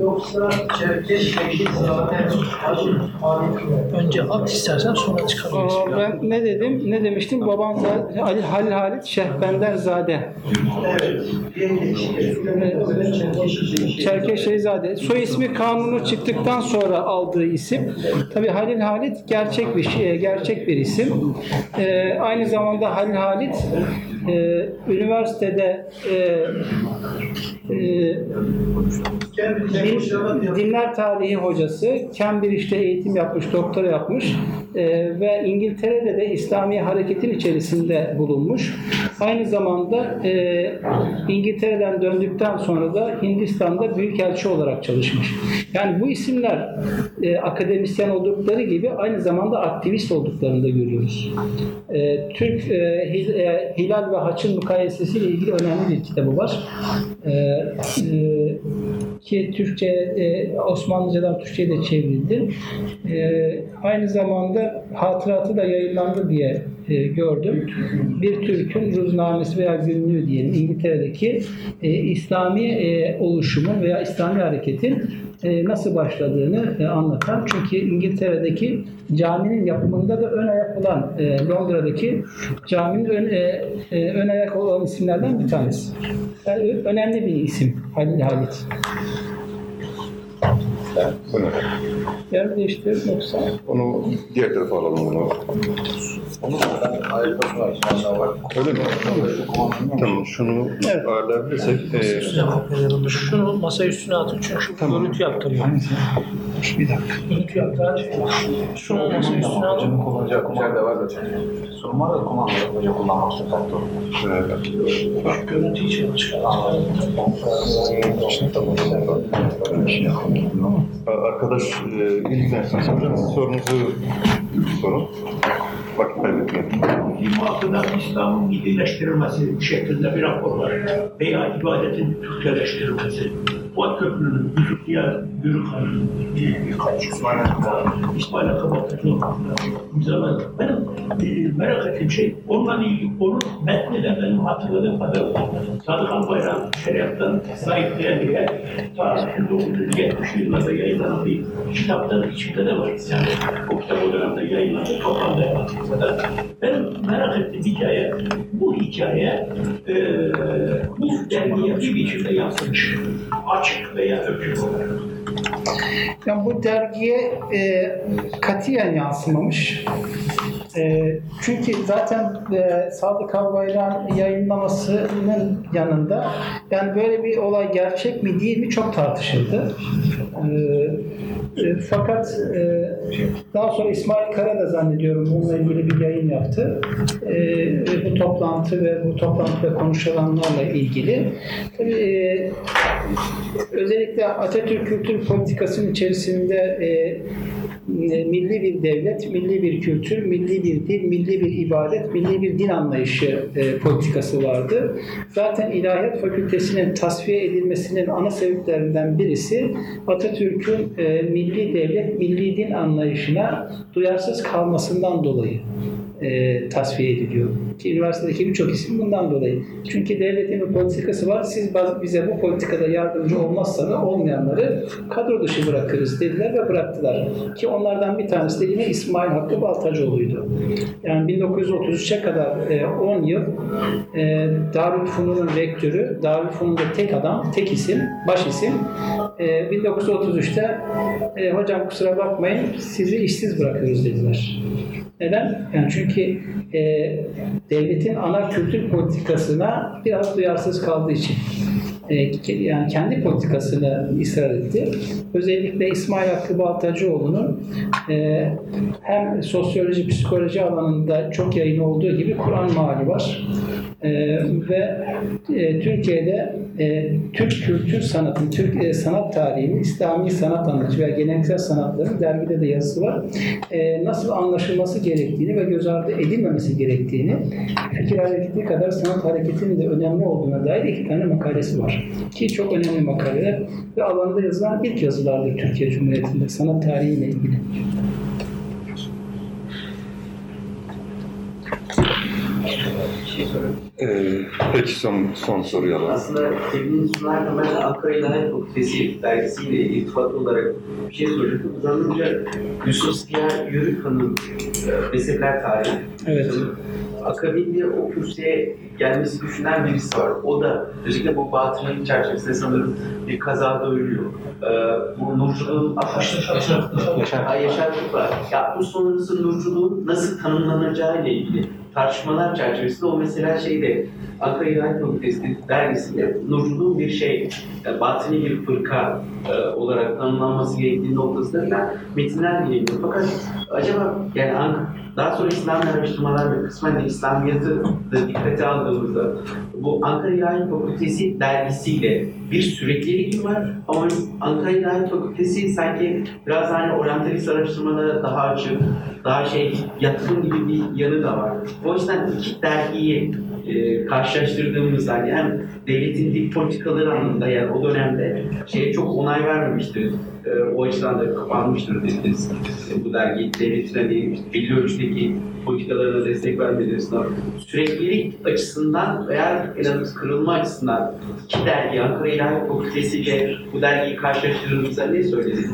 Yoksa Çerkeş Şehit? Önce at istersen sonra çıkabiliriz. Aa, Ben ne dedim? Ne demiştim? Babam Zade, Ali Halil Halit Şehbender Zade. Evet. Çerkeş Şehzade. Soy ismi kanunu çıktıktan sonra aldığı isim. Tabii Halil Halit gerçek bir şey, gerçek bir isim. Ee, aynı zamanda Halil Halit e, üniversitede e, e, Din- dinler tarihi hocası, Cambridge'de eğitim yapmış, doktora yapmış e, ve İngiltere'de de İslami hareketin içerisinde bulunmuş. Aynı zamanda e, İngiltere'den döndükten sonra da Hindistan'da büyükelçi olarak çalışmış. Yani bu isimler e, akademisyen oldukları gibi aynı zamanda aktivist olduklarını da görüyoruz. E, Türk e, e, Hilal ve ve haçın mukayesesi ile ilgili önemli bir kitabı var. Ee, e, ki Türkçe, e, Osmanlıcadan Türkçe'ye de çevrildi. Ee, aynı zamanda hatıratı da yayınlandı diye e, gördüm. Bir Türk'ün ruznamesi veya günlüğü diyelim İngiltere'deki e, İslami e, oluşumun veya İslami hareketin e, nasıl başladığını e, anlatan. Çünkü İngiltere'deki caminin yapımında da ön ayak olan e, Londra'daki caminin ön, e, e, ön ayak olan isimlerden bir tanesi. Yani önemli bir isim Halil Halit. Bu ne? Yer değiştir yoksa Onu diğer tarafa alalım da. Osmanlılar var. Öyle mi? Tamam şunu Evet. ayarlayabilirsek. E, Şunu masa üstüne atın çünkü görüntü yaptırıyor. bir dakika. Görüntü yaptırıyor. Şunu masa üstüne alın. Kullanacak içeride var zaten. Sorun var da kumanda hoca kullanmakta faktör. Bak görüntü için çıkartın. Arkadaş e, ilgilensin hocam sorunuzu sorun. Vakit kaybetmeyin. 26'da İslam'ın millileştirilmesi şeklinde bir rapor var. Veya ibadetin Türkçeleştirilmesi. Fuat Köprülü'nün Yusufluya Yürük Hanı'nın birkaç İsmail Akabat'taki imzaladı. Benim e, merak ettiğim şey, onunla ilgili onun metni de benim hatırladığım kadarıyla Sadık Albayrak şeriattan sahipleyen diye ta 1970 yıllarda yayınlanan bir kitapta içinde de var. Yani o kitap o dönemde yayınlandı, toplamda yapıldı. Benim merak ettiğim hikaye, bu hikaye e, bu dergiye bir biçimde yansımış. Açık veya öpük olarak. Yani bu dergiye e, katiyen yansımamış. E, çünkü zaten e, Sadık Albayrak'ın yayınlamasının yanında yani böyle bir olay gerçek mi değil mi çok tartışıldı. E, e, fakat e, daha sonra İsmail Kara da zannediyorum bununla ilgili bir yayın yaptı. E, bu toplantı ve bu toplantıda konuşulanlarla ilgili. Tabii, e, özellikle Atatürk kültür politikasının içerisinde e, milli bir devlet, milli bir kültür, milli bir dil, milli bir ibadet, milli bir din anlayışı e, politikası vardı. Zaten İlahiyat Fakültesinin tasfiye edilmesinin ana sebeplerinden birisi Atatürk'ün e, milli devlet, milli din anlayışına duyarsız kalmasından dolayı e, tasfiye ediliyor. Ki üniversitedeki birçok isim bundan dolayı. Çünkü devletin bir politikası var. Siz bize bu politikada yardımcı olmazsanız olmayanları kadro dışı bırakırız dediler ve bıraktılar. Ki onlardan bir tanesi de yine İsmail Hakkı Baltacıoğlu'ydu. Yani 1933'e kadar e, 10 yıl e, Darülfünun'un rektörü, Darülfünun'da tek adam, tek isim, baş isim. E, 1933'te e, hocam kusura bakmayın sizi işsiz bırakıyoruz dediler. Neden? Yani çünkü e, devletin ana kültür politikasına biraz duyarsız kaldığı için. E, yani kendi politikasını ısrar etti. Özellikle İsmail Hakkı Baltacıoğlu'nun e, hem sosyoloji, psikoloji alanında çok yayın olduğu gibi Kur'an mali var. E, ve Türkiye'de e, Türk kültür sanatının, Türk e, sanat tarihinin, İslami sanat anlayışı veya geleneksel sanatların dergide de yazısı var. E, nasıl anlaşılması gerektiğini ve göz ardı edilmemesi gerektiğini, fikir hareketi kadar sanat hareketinin de önemli olduğuna dair iki tane makalesi var. Ki çok önemli makaleler ve alanda yazılan ilk yazılardır Türkiye Cumhuriyeti'nde sanat tarihiyle ilgili. E, peki son, son soruyu alalım. Aslında Emin Sunar Ömer Ankara İlahiyat Fakültesi dergisiyle irtibat olarak bir şey soracaktım. Uzanınca Yusuf Ziya Yörükhan'ın e, Mezhepler Tarihi. Evet. Akabinde o kürsüye gelmesi düşünen birisi var. O da özellikle bu batının çerçevesinde sanırım bir kazada ölüyor. Ee, bu nurculuğun Yaşar, Yaşar Kutlar. Ya bu sonrası nurculuğun nasıl tanımlanacağı ile ilgili tartışmalar çerçevesinde o mesela şeyde Ankara İlahiyat Fakültesi dergisinde nurculuğun bir şey, e, batini bir fırka e, olarak tanımlanması gerektiği noktasında filan metinler yayınlıyor. Fakat acaba yani daha sonra İslami araştırmalar ve kısmen de İslamiyatı da dikkate aldığımızda bu Ankara İlahiyat Fakültesi dergisiyle bir süreklilik var? Ama Ankara İlahiyat Fakültesi sanki biraz hani oryantalist araştırmalara daha açık, daha şey yatkın gibi bir yanı da var. O yüzden iki dergiyi e, karşılaştırdığımızda hani hem devletin dil politikaları anlamında yani o dönemde şeye çok onay vermemiştir. E, o açıdan da kapanmıştır dediniz. E, bu dergi devletin hani belli ölçüdeki politikalarına destek vermediği sınav. Süreklilik açısından veya en az kırılma açısından iki dergi Ankara İlahiyat Fakültesi ile bu dergiyi karşılaştırdığımızda ne söylenir?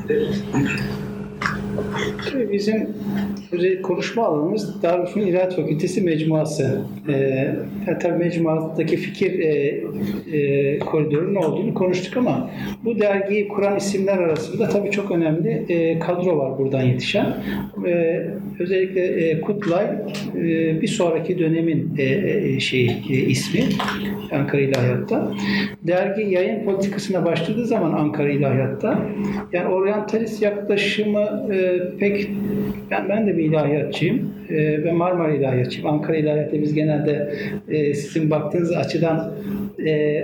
Tabii bizim konuşma alanımız Darülfünun İlahiyat Fakültesi mecmuası. Ee, tabii mecmuadaki fikir e, e, koridorunun olduğunu konuştuk ama bu dergiyi kuran isimler arasında tabii çok önemli e, kadro var buradan yetişen. E, özellikle e, Kutlay e, bir sonraki dönemin e, e, şey e, ismi Ankara İlahiyat'ta. Dergi yayın politikasına başladığı zaman Ankara İlahiyat'ta yani oryantalist yaklaşımı e, pek ben, ben de bir ilahiyatçıyım e, ve Marmara İlahiyatçıyım. Ankara İlahiyat'ta biz genelde e, sizin baktığınız açıdan e,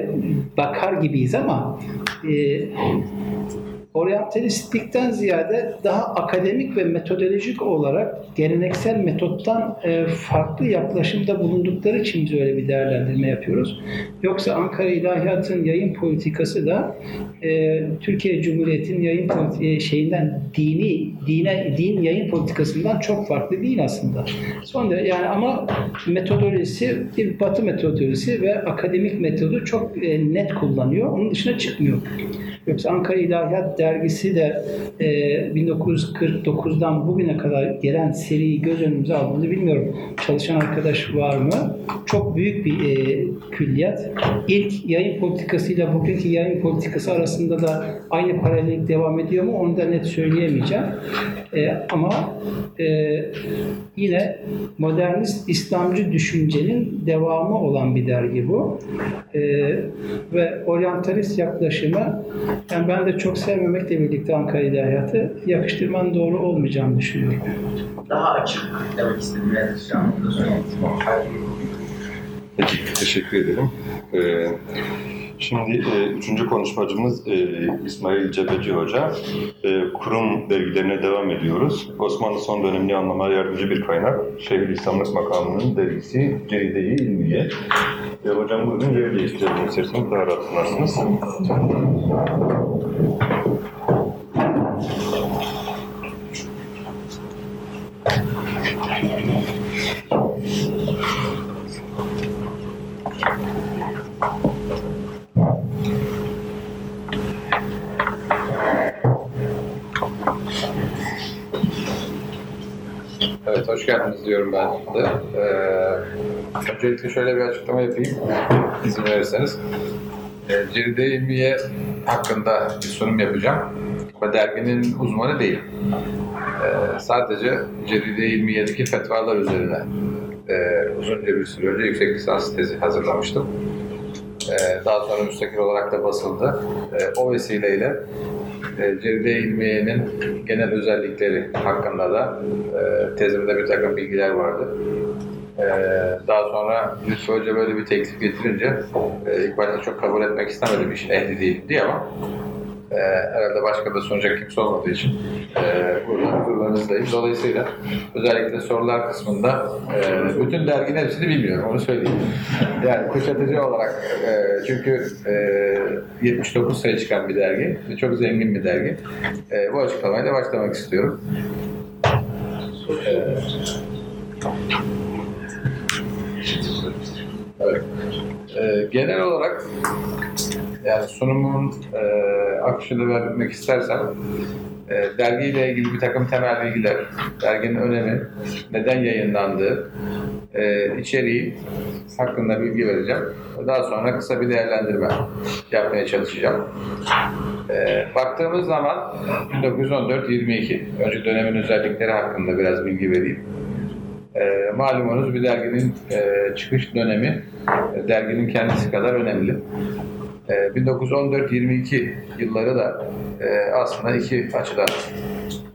bakar gibiyiz ama e, oryantalistlikten ziyade daha akademik ve metodolojik olarak geleneksel metottan e, farklı yaklaşımda bulundukları için biz öyle bir değerlendirme yapıyoruz. Yoksa Ankara İlahiyat'ın yayın politikası da e, Türkiye Cumhuriyeti'nin yayın politi- şeyinden dini dine din yayın politikasından çok farklı değil aslında. Son derece yani ama metodolojisi bir Batı metodolojisi ve akademik metodu çok e, net kullanıyor. Onun dışına çıkmıyor. Yoksa Ankara İlahiyat Dergisi de e, 1949'dan bugüne kadar gelen seriyi göz önümüze aldığını bilmiyorum. Çalışan arkadaş var mı? Çok büyük bir e, külliyat. İlk yayın politikasıyla bugünkü yayın politikası arasında da aynı paralellik devam ediyor mu? Onu da net söyleyemeyeceğim. E, ama e, yine modernist İslamcı düşüncenin devamı olan bir dergi bu. E, ve oryantalist yaklaşımı yani ben de çok sevmemekle birlikte Ankara İlahiyatı yakıştırmanın doğru olmayacağını düşünüyorum. Daha açık demek söylediğim. Peki, teşekkür ederim. Ee, şimdi e, üçüncü konuşmacımız e, İsmail Cebeci Hoca. E, kurum dergilerine devam ediyoruz. Osmanlı son dönemini anlamaya yardımcı bir kaynak. Şeyhülislamlık makamının dergisi Ceride-i İlmiye. E, hocam buyurun Ceride istiyorum isterseniz daha rahat sunarsınız. Hoş geldiniz diyorum ben de. Ee, öncelikle şöyle bir açıklama yapayım, izin verirseniz. Ee, Ceride İlmiye hakkında bir sunum yapacağım. Ve derginin uzmanı değilim. Ee, sadece Ceride İlmiye'deki fetvalar üzerine e, uzunca bir süre önce yüksek lisans tezi hazırlamıştım. Ee, daha sonra müstakil olarak da basıldı. Ee, o vesileyle e, Ceride İlmiye'nin genel özellikleri hakkında da e, tezimde bir takım bilgiler vardı. E, daha sonra Lütfü Hoca böyle bir teklif getirince e, ilk başta çok kabul etmek istemedim işin ehli değilim diye ama e, herhalde başka da sunacak kimse olmadığı için e, burada huzurlarınızdayım. Dolayısıyla özellikle sorular kısmında e, bütün derginin hepsini bilmiyorum onu söyleyeyim. Yani kuşatıcı olarak e, çünkü e, 79 sayı çıkan bir dergi ve çok zengin bir dergi. E, bu açıklamayla başlamak istiyorum. E, evet. E, genel olarak yani sunumun e, akışını vermek istersem e, dergiyle ilgili bir takım temel bilgiler, derginin önemi, neden yayınlandığı, e, içeriği hakkında bilgi vereceğim. Daha sonra kısa bir değerlendirme yapmaya çalışacağım. E, baktığımız zaman 1914-22, önce dönemin özellikleri hakkında biraz bilgi vereyim. E, malumunuz bir derginin e, çıkış dönemi e, derginin kendisi kadar önemli. E, 1914-22 yılları da e, aslında iki açıdan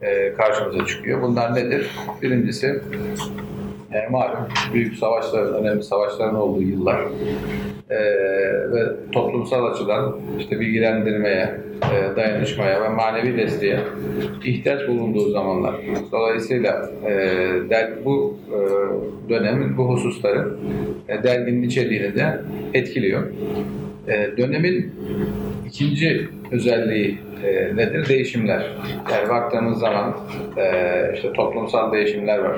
e, karşımıza çıkıyor. Bunlar nedir? Birincisi Yani malum büyük savaşların, önemli savaşların olduğu yıllar. Ee, ve toplumsal açıdan işte bilgilendirmeye, e, dayanışmaya ve manevi desteğe ihtiyaç bulunduğu zamanlar. Dolayısıyla e, bu e, dönemin bu hususları e, derginin içeriğini de etkiliyor. E, dönemin ikinci özelliği e, nedir? Değişimler. Yani baktığımız zaman e, işte toplumsal değişimler var,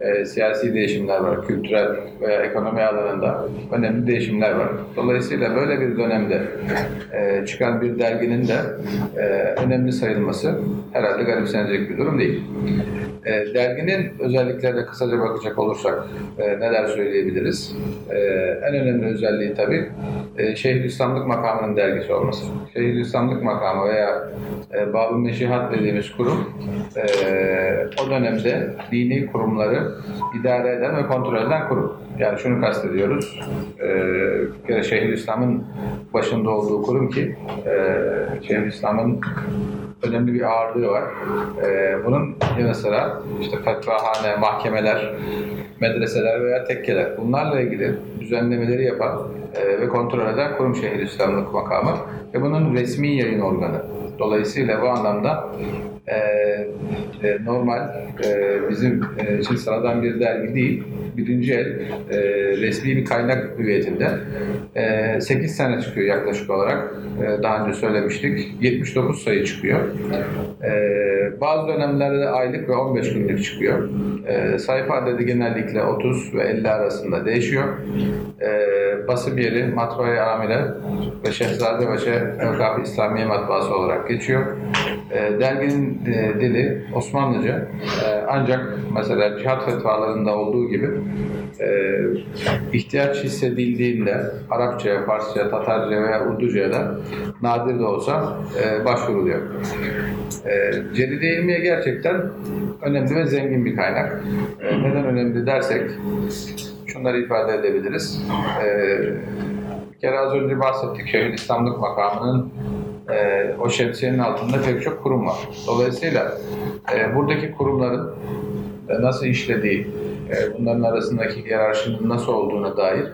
e, siyasi değişimler var, kültürel veya ekonomi alanında önemli değişimler var. Dolayısıyla böyle bir dönemde e, çıkan bir derginin de e, önemli sayılması herhalde garipsenecek bir durum değil. E, derginin özelliklerine kısaca bakacak olursak e, neler söyleyebiliriz? E, en önemli özelliği tabii e, Şeyhülislamlık makamının dergisi olması. Şeyhülislamlık makamı veya e, Bab-ı Meşihat dediğimiz kurum e, o dönemde dini kurumları idare eden ve kontrol eden kurum. Yani şunu kastediyoruz. E, bir kere Şeyhülislam'ın başında olduğu kurum ki e, Şeyhülislam'ın önemli bir ağırlığı var. Ee, bunun yanı sıra işte fetvahane, mahkemeler, medreseler veya tekkeler bunlarla ilgili düzenlemeleri yapan e, ve kontrol eden kurum Şeyhülislamlık makamı ve bunun resmi yayın organı. Dolayısıyla bu anlamda e, e, normal e, bizim e, için sıradan bir dergi değil, birinci el e, resmi bir kaynak hüviyetinde e, 8 sene çıkıyor yaklaşık olarak. E, daha önce söylemiştik. 79 sayı çıkıyor. E, bazı dönemlerde aylık ve 15 günlük çıkıyor. E, sayfa adedi genellikle 30 ve 50 arasında değişiyor. E, basım yeri Matbaa-i Amire ve Şehzadebaşı Evkaf İslamiye Matbaası olarak geçiyor. E, derginin e, dili Osmanlıca E, ancak mesela cihat fetvalarında olduğu gibi ihtiyaç hissedildiğinde Arapçaya, Farsça, Tatarca veya Urduca'ya da nadir de olsa başvuruluyor. E, Celil-i İlmiye gerçekten önemli ve zengin bir kaynak. Neden önemli dersek şunları ifade edebiliriz. E, bir kere az önce bahsettik Şeyhülislamlık makamının e, o şemsiyenin altında pek çok kurum var. Dolayısıyla e, buradaki kurumların e, nasıl işlediği, e, bunların arasındaki hiyerarşinin nasıl olduğuna dair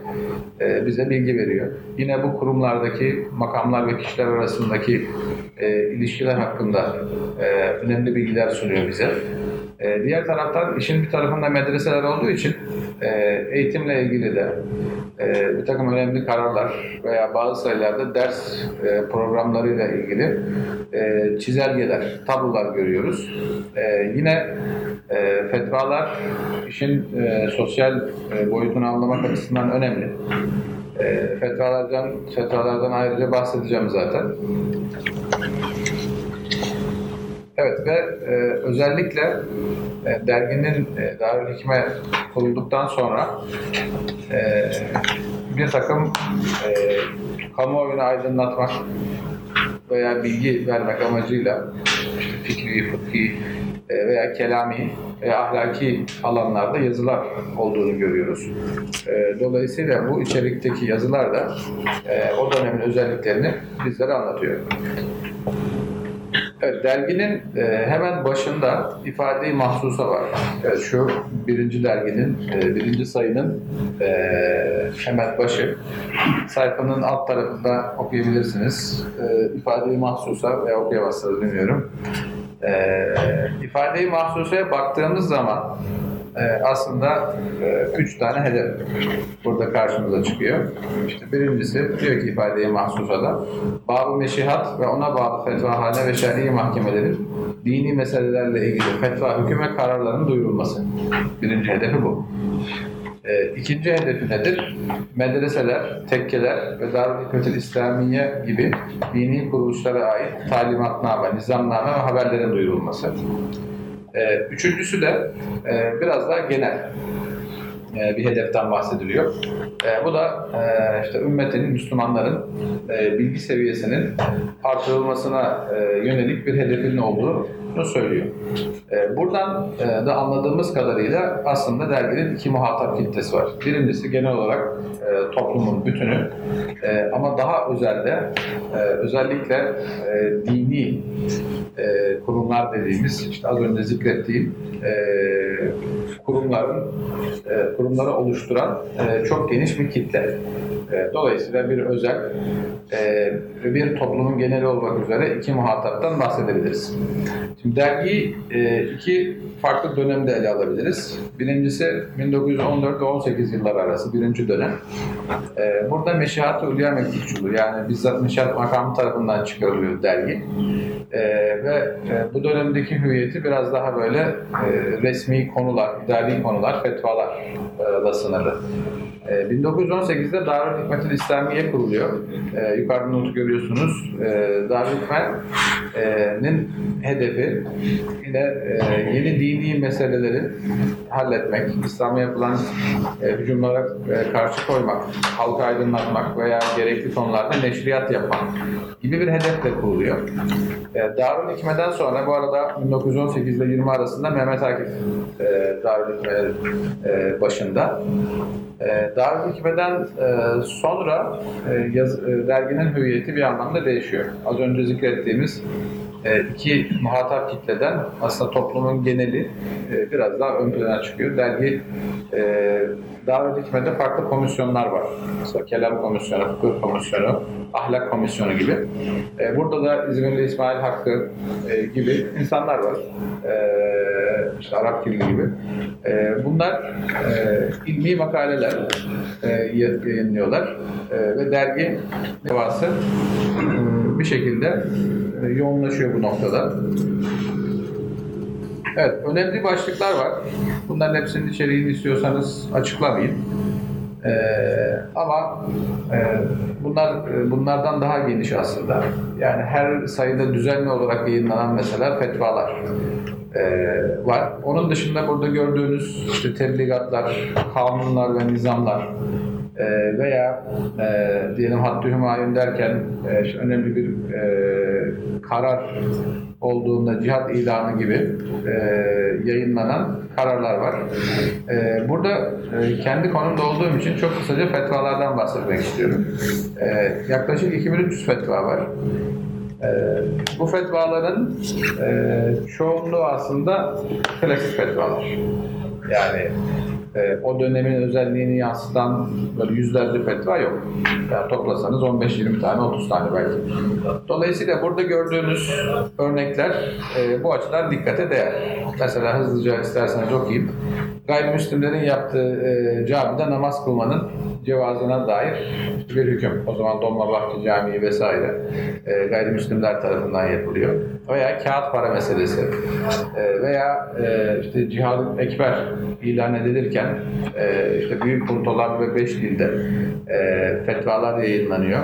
e, bize bilgi veriyor. Yine bu kurumlardaki makamlar ve kişiler arasındaki e, ilişkiler hakkında e, önemli bilgiler sunuyor bize. E, diğer taraftan işin bir tarafında medreseler olduğu için e, eğitimle ilgili de e, bir takım önemli kararlar veya bazı sayılarda ders e, programlarıyla ilgili e, çizelgeler, tablolar görüyoruz. Yine fetvalar işin sosyal boyutunu anlamak açısından önemli. Fetvalardan, fetvalardan ayrıca bahsedeceğim zaten. Evet ve e, özellikle e, derginin e, Darül Hikme kurulduktan sonra e, bir takım e, kamuoyunu aydınlatmak veya bilgi vermek amacıyla işte fikri, fıkhi e, veya kelami veya ahlaki alanlarda yazılar olduğunu görüyoruz. E, dolayısıyla bu içerikteki yazılar da e, o dönemin özelliklerini bizlere anlatıyor. Evet, derginin e, hemen başında ifade-i mahsusa var. Evet, şu birinci derginin, e, birinci sayının e, hemen başı. Sayfanın alt tarafında okuyabilirsiniz. E, ifade-i mahsusa veya okuyamazsınız bilmiyorum. E, ifade-i mahsusaya baktığımız zaman e, aslında e, üç tane hedef burada karşımıza çıkıyor. İşte birincisi diyor ki ifadeye mahsusada Bab-ı Meşihat ve ona bağlı fetvahane ve şer'i mahkemelerin dini meselelerle ilgili fetva, hüküm ve kararların duyurulması. Birinci hedefi bu. E, ikinci hedefi nedir? Medreseler, tekkeler ve Darül İslamiye gibi dini kuruluşlara ait talimatname, nizamname ve haberlerin duyurulması. E, üçüncüsü de e, biraz daha genel e, bir hedeften bahsediliyor. E, bu da e, işte ümmetin, Müslümanların e, bilgi seviyesinin artırılmasına e, yönelik bir hedefinin olduğunu söylüyor. E, buradan e, da anladığımız kadarıyla aslında derginin iki muhatap kitlesi var. Birincisi genel olarak e, toplumun bütünü e, ama daha özelde e, özellikle e, dini e, kurumlar dediğimiz işte az önce zikrettiğim e, kurumların e, kurumları oluşturan e, çok geniş bir kitle. E, dolayısıyla bir özel e, bir toplumun geneli olmak üzere iki muhataptan bahsedebiliriz. Şimdi dergiyi e, iki farklı dönemde ele alabiliriz. Birincisi 1914 ve 18 yılları arası birinci dönem. E, burada Meşihat-ı Ulya Mektupçuluğu yani bizzat Meşihat makamı tarafından çıkarılıyor dergi. E, ve bu dönemdeki hüviyeti biraz daha böyle resmi konular, idari konular, fetvalarla sınırlı. E, 1918'de Darül Hikmetül İslamiye kuruluyor. Yukarıda notu görüyorsunuz. Darül Hikmet'in hedefi yine e, yeni dini meseleleri halletmek, İslam'a yapılan e, hücumlara e, karşı koymak, halkı aydınlatmak veya gerekli konularda neşriyat yapmak gibi bir hedefle kuruluyor. Darül Hikme'den sonra bu arada 1918 ile 20 arasında Mehmet Akif Darül Hikme'nin e, başında. Darül Hikme'den sonra derginin hüviyeti bir anlamda değişiyor. Az önce zikrettiğimiz iki muhatap kitleden aslında toplumun geneli e, biraz daha ön plana çıkıyor. Dergi Darül Hikme'de farklı komisyonlar var. Mesela Kelam Komisyonu, Fıkıh Komisyonu, Ahlak Komisyonu gibi. E, burada da İzmirli İsmail Hakkı e, gibi insanlar var. E, işte Arap Kirli gibi. E, bunlar e, ilmi makaleler e, yayınlıyorlar. E, ve dergi devası e, bir şekilde e, yoğunlaşıyor bu noktada. Evet, önemli başlıklar var. Bunların hepsinin içeriğini istiyorsanız açıklamayayım. Ee, ama e, bunlar e, bunlardan daha geniş aslında. Yani her sayıda düzenli olarak yayınlanan mesela fetvalar e, var. Onun dışında burada gördüğünüz işte tebligatlar, kanunlar ve nizamlar e, veya e, diyelim Haddü Hümayun derken e, işte önemli bir e, karar olduğunda cihat ilanı gibi e, yayınlanan kararlar var. E, burada e, kendi konumda olduğum için çok kısaca fetvalardan bahsetmek istiyorum. E, yaklaşık 2300 fetva var. E, bu fetvaların e, çoğunluğu aslında klasik fetvalar. Yani e, o dönemin özelliğini yansıtan böyle yüzlerce fetva yok. Yani toplasanız 15-20 tane, 30 tane belki. Dolayısıyla burada gördüğünüz örnekler e, bu açıdan dikkate değer. Mesela hızlıca isterseniz okuyayım. Gayrimüslimlerin yaptığı e, camide namaz kılmanın cevazına dair bir hüküm. O zaman Dolmabahçe Camii vesaire e, gayrimüslimler tarafından yapılıyor. Veya kağıt para meselesi e, veya e, işte cihad ekber ilan edilirken e, işte büyük puntolar ve beş dilde e, fetvalar yayınlanıyor.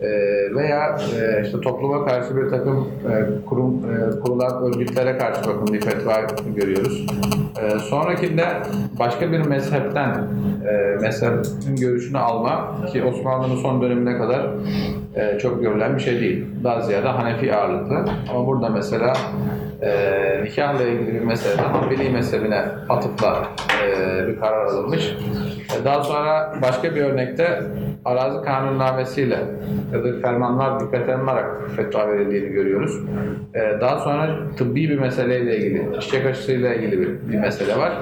E, veya e, işte topluma karşı bir takım e, kurum e, kurulan örgütlere karşı bakın bir fetva görüyoruz. E, sonrakinde başka bir mezhepten e, mezhebin görüşünü alma ki Osmanlı'nın son dönemine kadar e, çok görülen bir şey değil. Daha ziyade Hanefi ağırlıklı. Ama burada mesela e, nikahla ilgili bir meseleden Hanbeli mezhebine atıfla e, bir karar alınmış. E, daha sonra başka bir örnekte arazi kanunnamesiyle ya da fermanlar dikkate alınarak fetva verildiğini görüyoruz. E, daha sonra tıbbi bir meseleyle ilgili, çiçek aşısıyla ilgili bir, bir mesele var.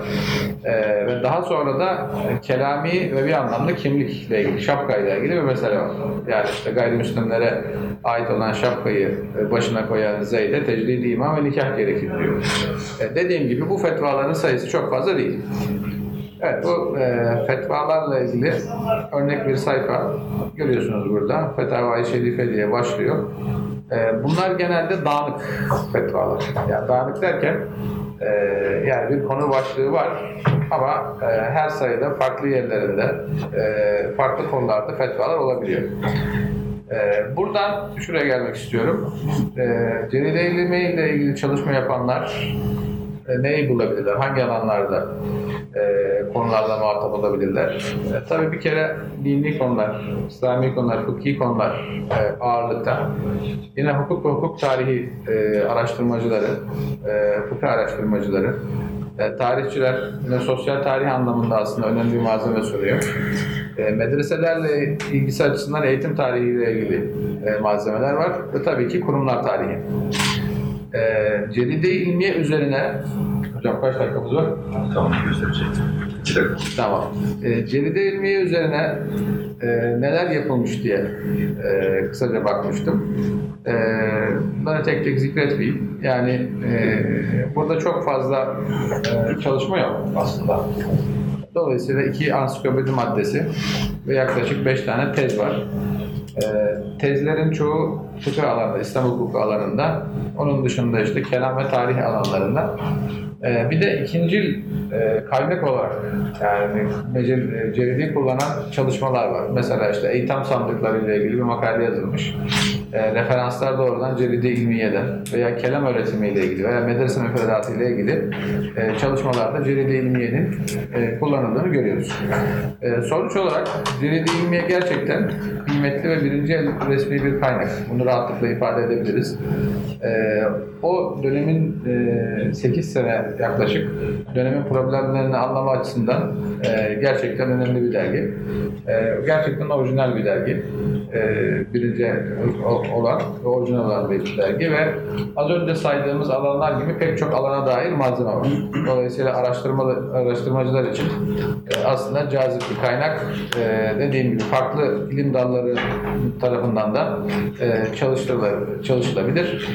E, ve daha sonra da kelami ve bir anlamda kimlikle ilgili, şapkayla ilgili bir mesele var. Yani işte gayrimüslimlere ait olan şapkayı başına koyan Zeyd'e tecdid imam ve nikah gerekir diyor. E, dediğim gibi bu fetvaların sayısı çok fazla değil. Evet, bu e, fetvalarla ilgili örnek bir sayfa görüyorsunuz burada. Fetava-i Şerife diye başlıyor. E, bunlar genelde dağınık fetvalar. Yani dağınık derken e, yani bir konu başlığı var ama e, her sayıda farklı yerlerinde e, farklı konularda fetvalar olabiliyor. Ee, buradan şuraya gelmek istiyorum. Ee, Celile ile ilgili çalışma yapanlar e, neyi bulabilirler? Hangi alanlarda e, konularla muhatap olabilirler? E, tabii bir kere dini konular, İslami konular, fıkhi konular e, ağırlıkta. Yine hukuk ve hukuk tarihi e, araştırmacıları, e, fıkıh araştırmacıları, e, tarihçiler yine sosyal tarih anlamında aslında önemli bir malzeme sunuyor. E, medreselerle ilgisi açısından eğitim tarihiyle ilgili e, malzemeler var ve tabii ki kurumlar tarihi. E, Celide ilmiye üzerine Hocam kaç dakikamız var? Tamam gösterecek. İki dakika. Tamam. E, Ceride ilmiye üzerine e, neler yapılmış diye e, kısaca bakmıştım. E, bunları tek tek zikretmeyeyim. Yani e, burada çok fazla e, çalışma yok aslında. Dolayısıyla iki ansiklopedi maddesi ve yaklaşık beş tane tez var. E, tezlerin çoğu fıkıh alanında, İslam hukuku alanında. Onun dışında işte kelam ve tarih alanlarında. E, bir de ikincil e, kaynak olarak yani e, ceridi kullanan çalışmalar var. Mesela işte eğitim sandıkları ile ilgili bir makale yazılmış. E, referanslar doğrudan ceridi ilmiyeden veya kelam öğretimi ile ilgili veya medrese müfredatı ile ilgili e, çalışmalarda ceridi ilmiyenin e, kullanıldığını görüyoruz. E, sonuç olarak ceridi ilmiye gerçekten kıymetli ve birinci el resmi bir kaynak. Bunu rahatlıkla ifade edebiliriz. E, o dönemin e, 8 sene yaklaşık dönemin problemlerini anlama açısından e, gerçekten önemli bir dergi. E, gerçekten orijinal bir dergi. E, birinci o- olan ve orijinal olan bir dergi ve az önce saydığımız alanlar gibi pek çok alana dair malzeme var. Dolayısıyla araştırma, araştırmacılar için e, aslında cazip bir kaynak. E, dediğim gibi farklı ilim dalları tarafından da e, çalışılabilir.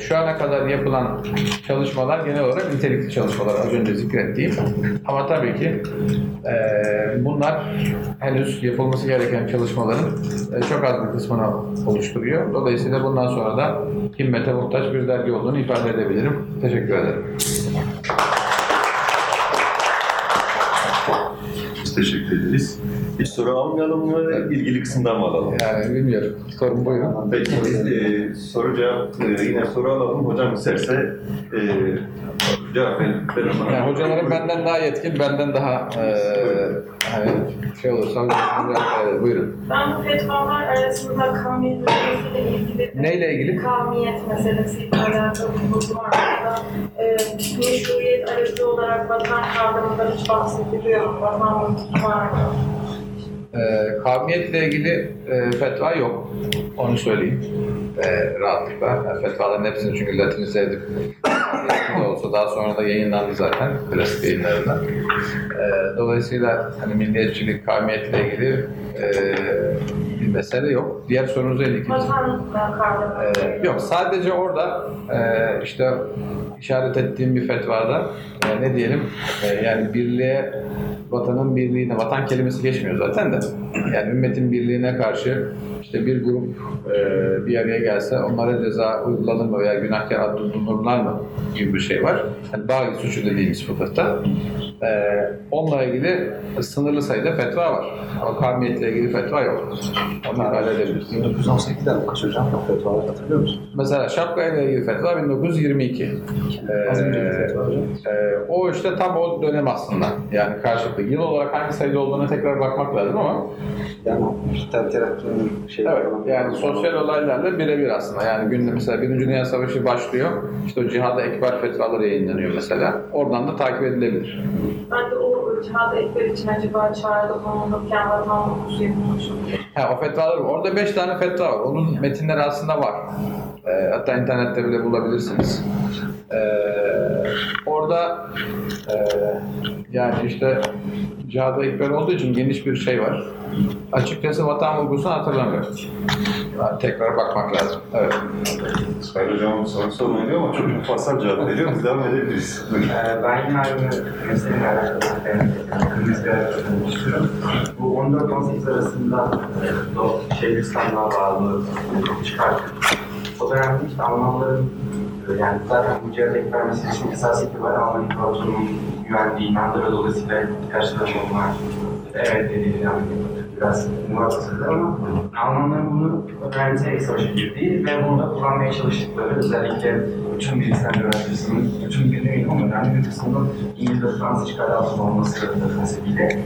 Şu ana kadar yapılan çalışmalar genel olarak nitelikli çalışmalar az önce zikrettiğim. Ama tabii ki bunlar henüz yapılması gereken çalışmaların çok az bir kısmını oluşturuyor. Dolayısıyla bundan sonra da himmete muhtaç bir dergi olduğunu ifade edebilirim. Teşekkür ederim. Biz teşekkür ederiz. Bir soru almayalım mı? ilgili kısımdan mı alalım? Yani bilmiyorum. Sorun buyurun. Peki biz e, soru cevap e, yine soru alalım. Hocam isterse e, cevap verin. Yani hocalarım benden daha yetkin, benden daha e, hani şey olursa hocam e, buyurun. Ben bu fetvalar arasında kavmiyet meselesiyle ilgili Neyle ilgili? kavmiyet meselesiyle alakalı bulduğum arasında e, meşruiyet aracı olarak vatan kavramından hiç bahsediliyor mu? Vatan mülkü var mı? E, kavmiyetle ilgili e, fetva yok. Onu söyleyeyim. E, rahatlıkla. Yani fetvaların hepsini çünkü Latinize edip de olsa daha sonra da yayınlandı zaten klasik yayınlarında. E, dolayısıyla hani milliyetçilik, kavmiyetle ilgili e, bir mesele yok. Diğer sorunuza ilgili. Ee, yok sadece orada e, işte işaret ettiğim bir fetvada e, ne diyelim e, yani birliğe vatanın birliğine vatan kelimesi geçmiyor zaten de yani ümmetin birliğine karşı işte bir grup e, bir araya gelse onlara ceza uygulanır mı veya günahkar adlandırılırlar mı gibi bir şey var. Yani bağ suçu dediğimiz fıkıhta. E, onunla ilgili sınırlı sayıda fetva var. Ama kavmiyetle ilgili fetva yok. Onu ifade edebiliriz. 1918'den mi kaç hocam? Fetvalar hatırlıyor musun? Mesela şapka ile ilgili fetva 1922. Ee, Az önceki fetva hocam. e, o işte tam o dönem aslında. Yani karşılıklı. Yıl olarak hangi sayıda olduğuna tekrar bakmak lazım ama Yani Hristiyan terakkinin şey evet yani sosyal olaylarla birebir aslında. Yani günde mesela Birinci Dünya Savaşı başlıyor. İşte o cihada ekber fetvaları yayınlanıyor mesela. Oradan da takip edilebilir. Ben de o cihad ekber için acaba çağrıda bulunurken vatan mülkü yapılmış mı? Ha, o fetvalar var. Orada beş tane fetva var. Onun metinleri aslında var. Ee, hatta internette bile bulabilirsiniz. Ee, orada e, yani işte cihada ikbal olduğu için geniş bir şey var. Açıkçası vatan vurgusunu hatırlamıyorum. Yani tekrar bakmak lazım. Evet. Sayın Hocam soru sormayın ama çok mufassal cevap veriyor. Biz devam edebiliriz. Ee, Ben yine aynı meseleyle alakalı ben kırmızı bir istiyorum. Bu 14-18 arasında e, İslam'la bağlı çıkarttık. O dönemde Almanların e, yani zaten bu cihaz ekber meselesinin esas itibariyle Alman İmparatorluğu'nun güvendiği inandıra dolayısıyla karşılaşma bunlar evet dediğini yani biraz muhabbet ama Almanların bunu organize savaşa girdiği ve bunu da kullanmaya çalıştıkları özellikle bütün bir İslam coğrafyasının, bütün ama önemli bir kısmının İngiliz ve Fransız işgali altında olması sebebiyle.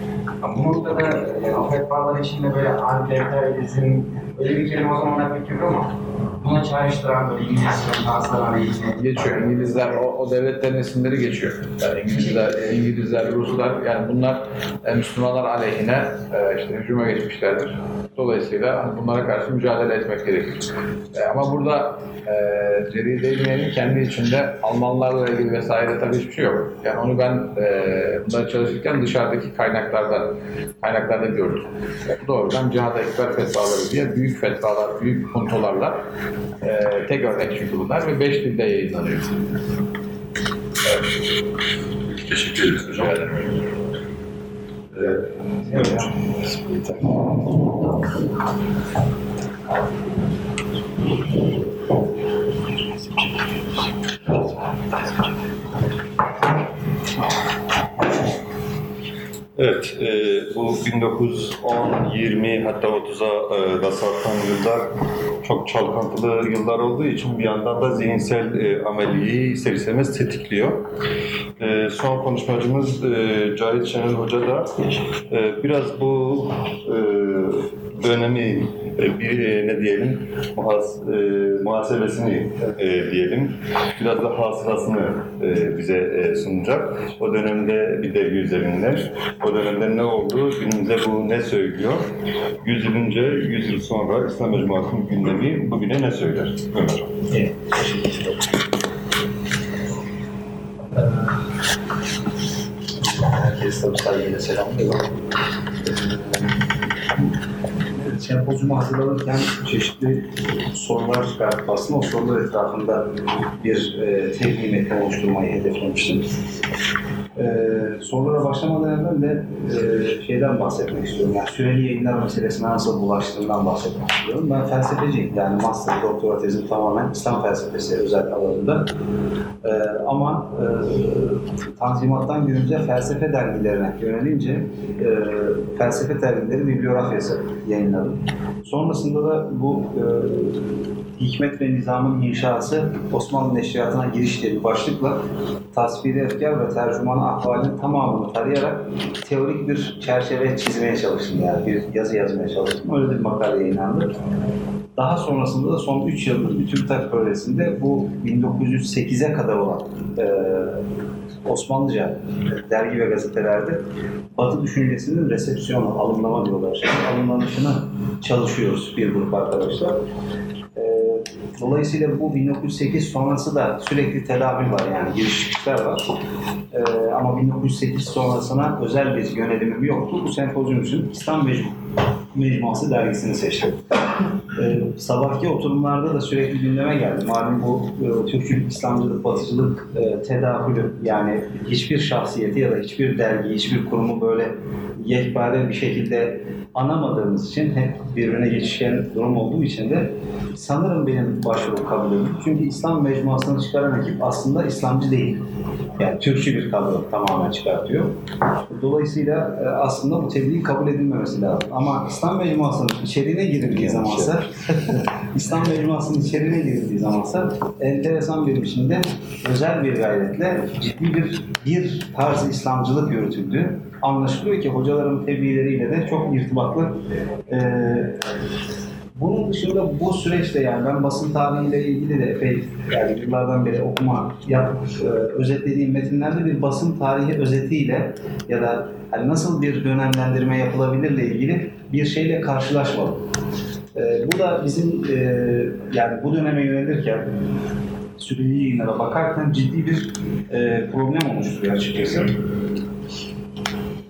Bu noktada yani o fetvalar içinde böyle anti-emperyalizm Öyle bir kelime o zamanlar pek yok ama buna çağrıştıran böyle İngilizce, Fransızlar aleyhine Geçiyor. İngilizler, o, o devletlerin isimleri geçiyor. Yani İngilizler, İngilizler, Ruslar, yani bunlar e, Müslümanlar aleyhine e, işte hücuma geçmişlerdir. Dolayısıyla hani bunlara karşı mücadele etmek gerekir. E, ama burada e, Ceri Değmeyen'in kendi içinde Almanlarla ilgili vesaire tabii hiçbir şey yok. Yani onu ben e, bunları çalışırken dışarıdaki kaynaklarda kaynaklarda gördüm. E, doğrudan cihada ekber fetvaları diye büyük fetvalar, büyük puntolarla e, tek örnek çünkü bunlar ve beş dilde yayınlanıyor. Teşekkür ederiz hocam. Uh, Evet, e, bu 1910, 20 hatta 30'a e, da sarkan yıllar çok çalkantılı yıllar olduğu için bir yandan da zihinsel e, ameliyi ister istemez tetikliyor. E, son konuşmacımız e, Cahit Şenol Hoca da e, biraz bu e, dönemi bir e, ne diyelim muhas, e, muhasebesini e, diyelim biraz da hasılasını e, bize e, sunacak. O dönemde bir dergi üzerinden o dönemde ne oldu, günümüzde bu ne söylüyor? 100 yıl önce, 100 yıl sonra İslam Mecmuası'nın gündemi bugüne ne söyler? Ömer. Herkese saygıyla selamlıyorum. Sempozyumu hazırlanırken çeşitli sorular çıkartıp aslında o sorular etrafında bir e, tebliğ metni oluşturmayı hedeflemiştim. Ee, sorulara başlamadan evvel de e, şeyden bahsetmek istiyorum. Yani süreli yayınlar meselesine nasıl bulaştığından bahsetmek istiyorum. Ben felsefeciyim. Yani master, doktora tezim tamamen İslam felsefesi özel alanında. Ee, ama e, Tanzimat'tan günümüze felsefe dergilerine yönelince e, felsefe dergileri bibliografyası yayınladım. Sonrasında da bu e, Hikmet ve Nizam'ın inşası Osmanlı Neşriyatı'na giriş diye bir başlıkla tasviri efkar ve tercümanı ahvalinin tamamını tarayarak teorik bir çerçeve çizmeye çalıştım yani bir yazı yazmaya çalıştım. Öyle bir makale yayınlandı. Daha sonrasında da son 3 yıldır bir TÜBİTAK projesinde bu 1908'e kadar olan e, Osmanlıca dergi ve gazetelerde Batı düşüncesinin resepsiyonu, alımlama diyorlar. Şimdi alımlanışını çalışıyoruz bir grup arkadaşlar. E, Dolayısıyla bu 1908 sonrası da sürekli tedavül var yani giriş çıkışlar var. E, ama 1908 sonrasına özel bir yönelimim yoktu. Bu sempozyum için İslam Mecmu Mecmuası dergisini seçtim. Ee, sabahki oturumlarda da sürekli gündeme geldi. Malum bu e, Türkçülük, İslamcılık, Batıcılık e, tedahülü yani hiçbir şahsiyeti ya da hiçbir dergi, hiçbir kurumu böyle yekpare bir şekilde anamadığımız için hep birbirine geçişken durum olduğu için de sanırım benim başvurum kabul edildi. Çünkü İslam mecmuasını çıkaran ekip aslında İslamcı değil. Yani Türkçü bir kadro tamamen çıkartıyor. Dolayısıyla e, aslında bu tebliğin kabul edilmemesi lazım. Ama İslam mecmuasının içeriğine girildiği zamansa İslam mecmuasının içeriğine girildiği zamansa enteresan bir biçimde özel bir gayretle ciddi bir bir tarz İslamcılık yürütüldüğü anlaşılıyor ki hocaların tebliğleriyle de çok irtibatlı. Ee, bunun dışında bu süreçte yani ben basın tarihiyle ilgili de epey yani yıllardan beri okuma yapıp e, özetlediğim metinlerde bir basın tarihi özetiyle ya da hani nasıl bir dönemlendirme yapılabilirle ilgili bir şeyle karşılaşmadım. E, bu da bizim e, yani bu döneme yönelirken süreli yayınlara bakarken ciddi bir e, problem oluşturuyor açıkçası.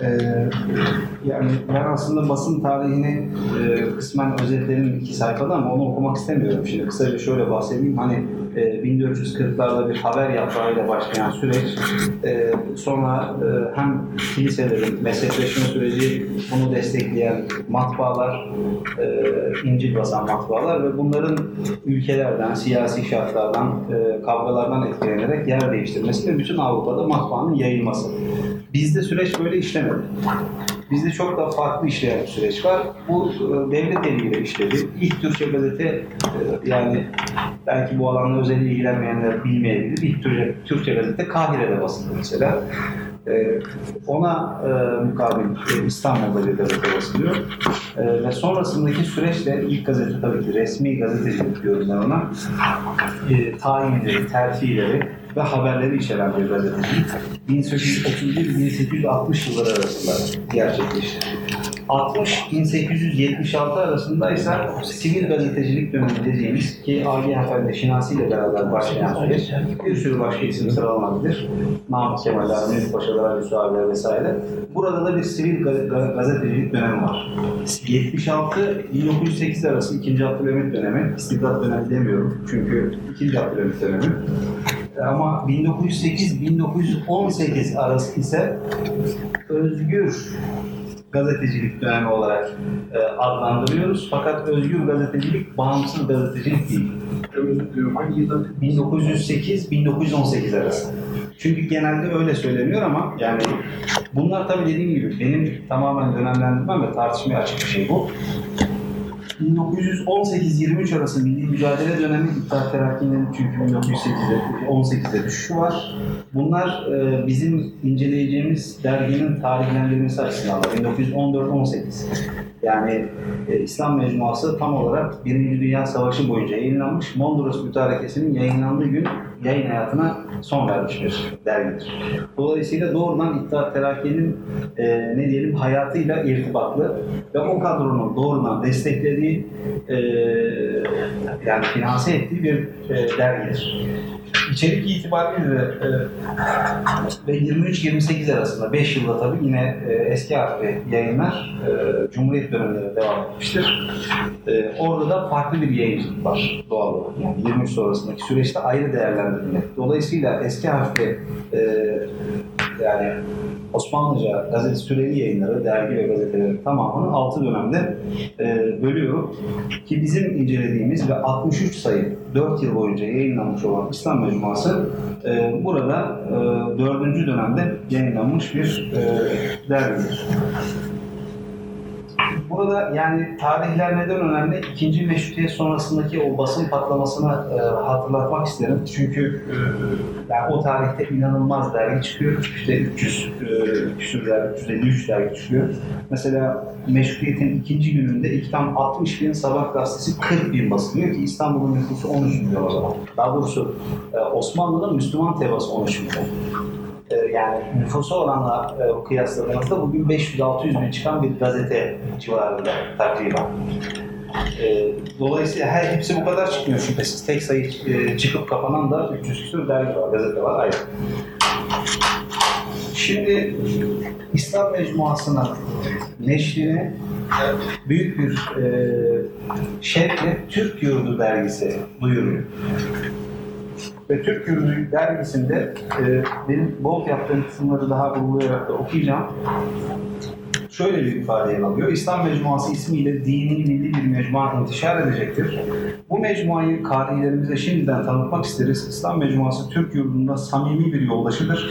Ee, yani ben aslında basın tarihini e, kısmen özetledim iki sayfada ama onu okumak istemiyorum. Şimdi kısaca şöyle bahsedeyim. Hani e, 1440'larda bir haber yaprağıyla başlayan süreç e, sonra e, hem kiliselerin mezhepleşme süreci bunu destekleyen matbaalar, e, İncil basan matbaalar ve bunların ülkelerden, siyasi şartlardan, e, kavgalardan etkilenerek yer değiştirmesi ve bütün Avrupa'da matbaanın yayılması. Bizde süreç böyle işlemedi. Bizde çok daha farklı işleyen bir süreç var. Bu e, devlet eliyle işledi. İlk Türkçe gazete e, yani belki bu alanla özel ilgilenmeyenler bilmeyebilir. İlk Türkçe, Türkçe gazete Kahire'de basıldı mesela. E, ona mukabil İstanbul'da bir gazete basılıyor. Ve sonrasındaki süreçte ilk gazete tabii ki resmi gazetecilik diyorum ben ona. Tayinleri, terfileri ve haberleri içeren bir gazetecilik 1831-1860 yılları arasında gerçekleşti. 60-1876 arasında ise sivil gazetecilik dönemi dediğimiz ki Agi Efendi Şinasi ile beraber başlayan süreç bir sürü başka isim sıralanabilir. Namık Kemaller, Mehmet Paşalar, Hüsnü abiler vesaire. Burada da bir sivil ga- ga- gazetecilik dönemi var. 76-1908 arası 2. Abdülhamit dönemi, istibdat dönemi demiyorum çünkü 2. Abdülhamit dönemi. Ama 1908-1918 arası ise özgür gazetecilik dönemi olarak e, adlandırıyoruz. Fakat özgür gazetecilik bağımsız gazetecilik değil. 1908-1918 arası. Çünkü genelde öyle söyleniyor ama yani bunlar tabii dediğim gibi benim tamamen dönemlendirmem ve tartışmaya açık bir şey bu. 1918-23 arası milli mücadele dönemi İttihat Terakki'nin çünkü 1908'de 18'de düşüşü var. Bunlar e, bizim inceleyeceğimiz derginin tarihlendirmesi açısından da 1914-18. Yani e, İslam Mecmuası tam olarak Birinci Dünya Savaşı boyunca yayınlanmış. Mondros Mütarekesi'nin yayınlandığı gün yayın hayatına son vermiş bir dergidir. Dolayısıyla doğrudan İttihat Terakki'nin e, ne diyelim hayatıyla irtibatlı ve o kadronun doğrudan desteklediği e, yani finanse ettiği bir e, dergidir. İçerik itibariyle e, ve 23-28 arasında 5 yılda tabii yine e, eski harfli yayınlar e, Cumhuriyet döneminde devam etmiştir. E, orada da farklı bir yayıncılık var doğal olarak. Yani 23 sonrasındaki süreçte ayrı değerlendirilmek. Dolayısıyla eski harfli e, yani Osmanlıca gazete süreli yayınları, dergi ve gazeteleri tamamını 6 dönemde e, bölüyorum. Ki bizim incelediğimiz ve 63 sayı 4 yıl boyunca yayınlanmış olan İslam Mecmuası e, burada e, 4. dönemde yayınlanmış bir e, dergidir. Burada yani tarihler neden önemli? İkinci meşrutiyet sonrasındaki o basın patlamasını e, hatırlatmak isterim. Çünkü e, yani o tarihte inanılmaz dergi çıkıyor. İşte 300 e, küsur dergi, 353 dergi çıkıyor. Mesela meşrutiyetin ikinci gününde ilk tam 60 bin sabah gazetesi 40 bin basılıyor ki İstanbul'un nüfusu 13 milyon o zaman. Daha doğrusu e, Osmanlı'nın Müslüman tebası 13 milyon. E, yani nüfusu oranla e, kıyasladığımızda bugün 500-600 bin çıkan bir gazete civarında takriben. Dolayısıyla her hepsi bu kadar çıkmıyor şüphesiz. Tek sayı e, çıkıp kapanan da 300 küsur dergi var, gazete var ayrı. Şimdi İslam Mecmuası'nın neşrini büyük bir e, şevkle Türk Yurdu dergisi duyuruyor. Ve Türk Yurdu dergisinde e, benim bol yaptığım kısımları daha vurgulayarak da okuyacağım. Şöyle bir ifade alıyor. İslam Mecmuası ismiyle dini milli bir mecmua intişar edecektir. Bu mecmuayı karilerimize şimdiden tanıtmak isteriz. İslam Mecmuası Türk yurdunda samimi bir yoldaşıdır.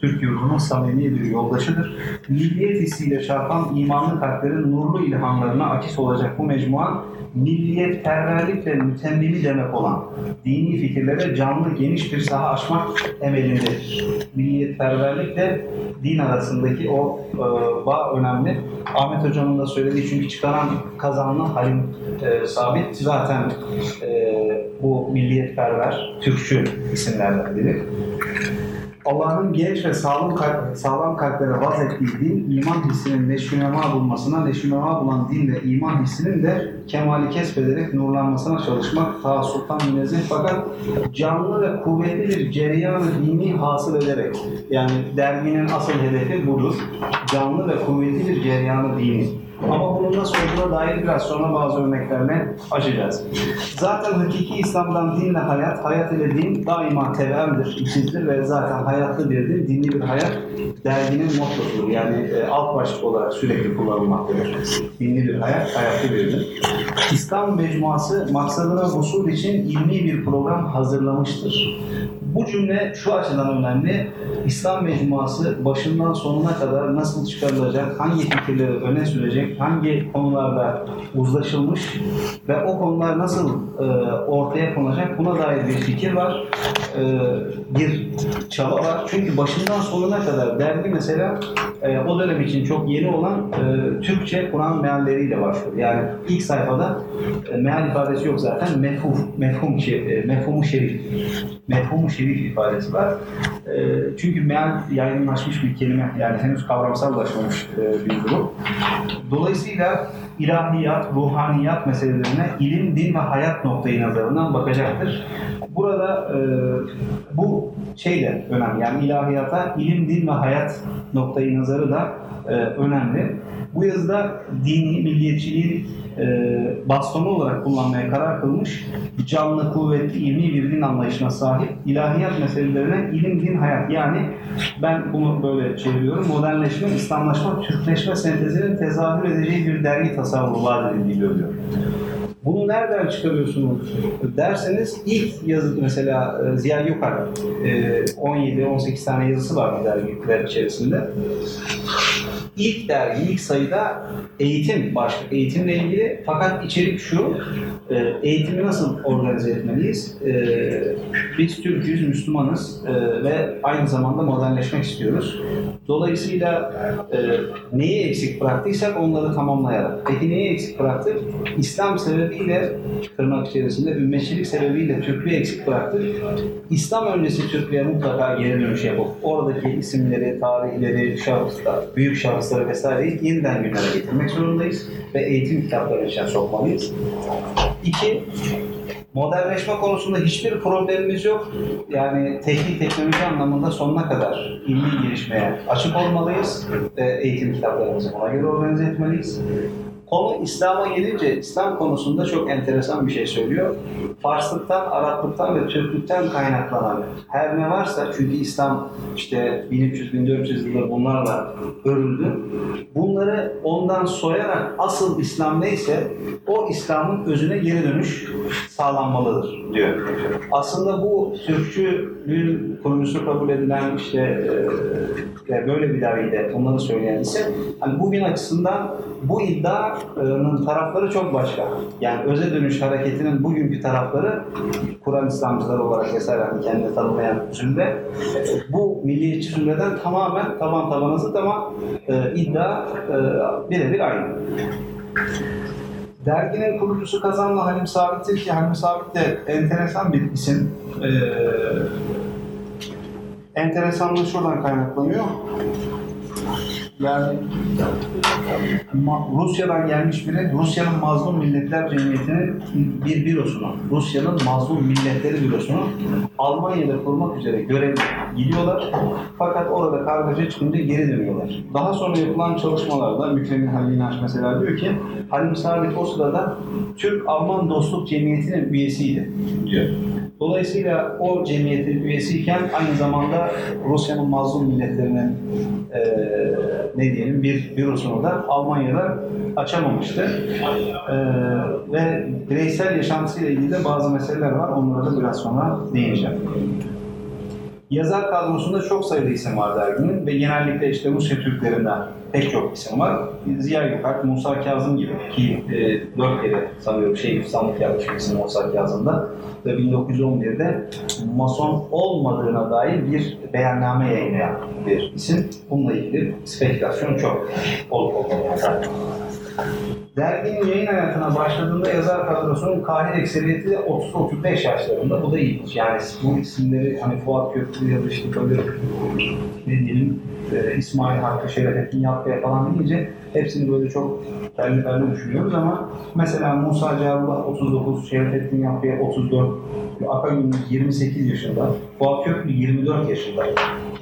Türk yurdunun samimi bir yoldaşıdır. Milliyet hissiyle çarpan imanlı kalplerin nurlu ilhamlarına akis olacak bu mecmua, milliyet perverlikle mütemmimi demek olan dini fikirlere canlı geniş bir saha açmak emelindedir. Milliyet perverlikle din arasındaki o e, bağ önemli. Ahmet Hocam'ın da söylediği çünkü çıkaran kazanlı Halim e, Sabit zaten e, bu milliyetperver, Türkçü isimlerden biri. Allah'ın genç ve sağlam, kalp, sağlam kalplere vaz din, iman hissinin neşünema bulmasına, neşünema bulan din ve iman hissinin de kemali kesbederek nurlanmasına çalışmak, taassuptan münezzeh fakat canlı ve kuvvetli bir cereyan dini hasıl ederek, yani derginin asıl hedefi budur, canlı ve kuvvetli bir cereyanı dini. Ama bunun nasıl olduğuna dair biraz sonra bazı örneklerle açacağız. Zaten hakiki İslam'dan dinle hayat, hayat ile din daima tevemdir, ikizdir ve zaten hayatlı bir din, dinli bir hayat derginin mottosudur. Yani e, alt başlık olarak sürekli kullanılmaktadır. Dinli bir hayat, hayatlı bir din. İslam mecmuası maksadına usul için ilmi bir program hazırlamıştır. Bu cümle şu açıdan önemli. İslam mecmuası başından sonuna kadar nasıl çıkarılacak, hangi fikirleri öne sürecek, hangi konularda uzlaşılmış ve o konular nasıl e, ortaya konacak buna dair bir fikir var. e, bir çaba var. Çünkü başından sonuna kadar dergi mesela e, o dönem için çok yeni olan e, Türkçe Kur'an mealleriyle başlıyor. Yani ilk sayfada e, meal ifadesi yok zaten. Mefhum, mefhum, e, mefhumu şerif. Mefhumu şerif ifadesi var. E, çünkü meal yaygınlaşmış bir kelime. Yani henüz kavramsallaşmamış e, bir durum. Dolayısıyla ilahiyat, ruhaniyat meselelerine ilim, din ve hayat noktayı nazarından bakacaktır. Burada e, bu şey de önemli. Yani ilahiyata ilim, din ve hayat noktayı nazarı da e, önemli. Bu yazıda dini, milliyetçiliğin e, bastonu olarak kullanmaya karar kılmış, canlı, kuvvetli, ilmi bir din anlayışına sahip ilahiyat meselelerine ilim, din, hayat. Yani ben bunu böyle çeviriyorum. Modernleşme, İslamlaşma, Türkleşme sentezinin tezahür edeceği bir dergi tasavvuru vaat edildiği görüyor. Bunu nereden çıkarıyorsunuz derseniz ilk yazı mesela e, Ziya Gökalp e, 17-18 tane yazısı var bu dergiler içerisinde. İlk dergi, ilk sayıda eğitim başlık, eğitimle ilgili. Fakat içerik şu, e, eğitimi nasıl organize etmeliyiz? E, Biz Türk'üz, Müslümanız e, ve aynı zamanda modernleşmek istiyoruz. Dolayısıyla e, neyi eksik bıraktıysak onları tamamlayarak. Peki neyi eksik bıraktık? İslam sebebiyle, tırnak içerisinde ümmetçilik sebebiyle Türklüğü eksik bıraktık. İslam öncesi Türklüğe mutlaka geri dönüş yapıp oradaki isimleri, tarihleri, şahıslar, büyük şahısları vesaireyi yeniden gündeme getirmek zorundayız ve eğitim kitapları içine sokmalıyız. İki, modernleşme konusunda hiçbir problemimiz yok. Yani teknik teknoloji anlamında sonuna kadar ilmi gelişmeye açık olmalıyız. eğitim kitaplarımızı buna göre organize etmeliyiz. Konu İslam'a gelince İslam konusunda çok enteresan bir şey söylüyor. Farslıktan, Araplıktan ve Türklükten kaynaklanan her ne varsa çünkü İslam işte 1300-1400 yıldır bunlarla örüldü. Bunları ondan soyarak asıl İslam neyse o İslam'ın özüne geri dönüş sağlanmalıdır diyor. Aslında bu Türkçülüğün kurucusu kabul edilen işte e, böyle bir dergide onları söyleyen ise hani bugün açısından bu iddianın tarafları çok başka. Yani öze dönüş hareketinin bugünkü tarafları Kur'an İslamcıları olarak vesaire hani kendini tanımlayan zümre bu milliyetçi zümreden tamamen taban tabana zıt ama e, iddia e, birebir aynı. Derginin kurucusu Kazanlı Halim Sabit'tir ki Halim Sabit de enteresan bir isim. Ee, enteresanlığı şuradan kaynaklanıyor. Yani Rusya'dan gelmiş biri Rusya'nın Mazlum Milletler Cemiyeti'nin bir bürosunu, Rusya'nın Mazlum Milletleri bürosunu Almanya'da kurmak üzere görev gidiyorlar. Fakat orada kargaşa çıkınca geri dönüyorlar. Daha sonra yapılan çalışmalarda Mükremin Halil İnanç mesela diyor ki Halim Sabit o sırada Türk-Alman Dostluk Cemiyeti'nin üyesiydi diyor. Dolayısıyla o cemiyetin üyesiyken aynı zamanda Rusya'nın mazlum milletlerinin eee ne diyelim bir bürosunu da Almanya'da açamamıştı. Eee, ve bireysel yaşantısıyla ilgili de bazı meseleler var. Onlara da biraz sonra değineceğim. Yazar kadrosunda çok sayıda isim var derginin ve genellikle işte Rusya Türklerinden pek çok isim var. Ziya Gökalp, Musa Kazım gibi ki e, dört kere sanıyorum şey yapmış bir isim Musa Kazım'da 1911'de Mason olmadığına dair bir beyanname yayınlayan bir isim. Bununla ilgili spekülasyon çok olup olmayan Derginin yayın hayatına başladığında yazar kadrosunun kahir ekseriyeti de 30-35 yaşlarında. Bu da ilginç. Yani bu isimleri hani Fuat Köprülü ya da işte böyle ne diyelim e, İsmail Hakkı, Şerefettin Yatkaya falan deyince hepsini böyle çok belli düşünüyoruz ama mesela Musa Carullah 39, Şerefettin Yatkaya 34, Akagünlük 28 yaşında, Fuat Köprülü 24 yaşında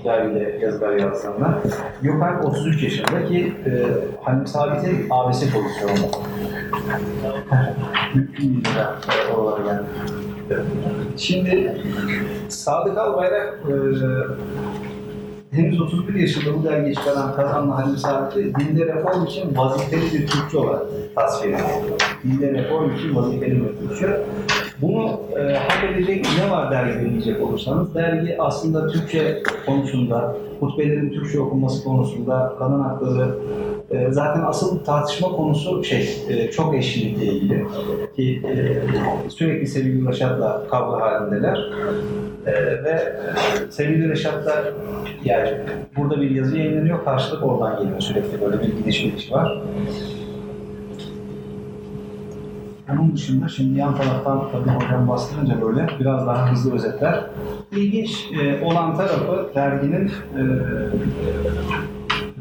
dergide yazılar yazdığında. Gökalp 33 yaşında ki e, Halim Sabit'in abisi pozisyonunda. Mümkün değil de oralara geldi. Şimdi Sadık Albayrak e, henüz 31 yaşında bu dergiyi çıkaran Kazanlı Halim Sabit'i dinde reform için vazifeli bir Türkçü olarak tasvir ediyor. Dinde reform için vazifeli bir Türkçü. Bunu e, hak edecek ne var dergide diyecek olursanız, dergi aslında Türkçe konusunda, hutbelerin Türkçe okunması konusunda, kadın hakları E, zaten asıl tartışma konusu şey, e, çok eşlilikle ilgili. Ki e, sürekli Sevgili Reşat'la kavga halindeler. E, ve e, Sevgili Reşat'la yani burada bir yazı yayınlanıyor, karşılık oradan geliyor sürekli böyle bir gidiş geliş var. Onun dışında şimdi yan taraftan tabii hocam bastırınca böyle biraz daha hızlı özetler. İlginç olan tarafı derginin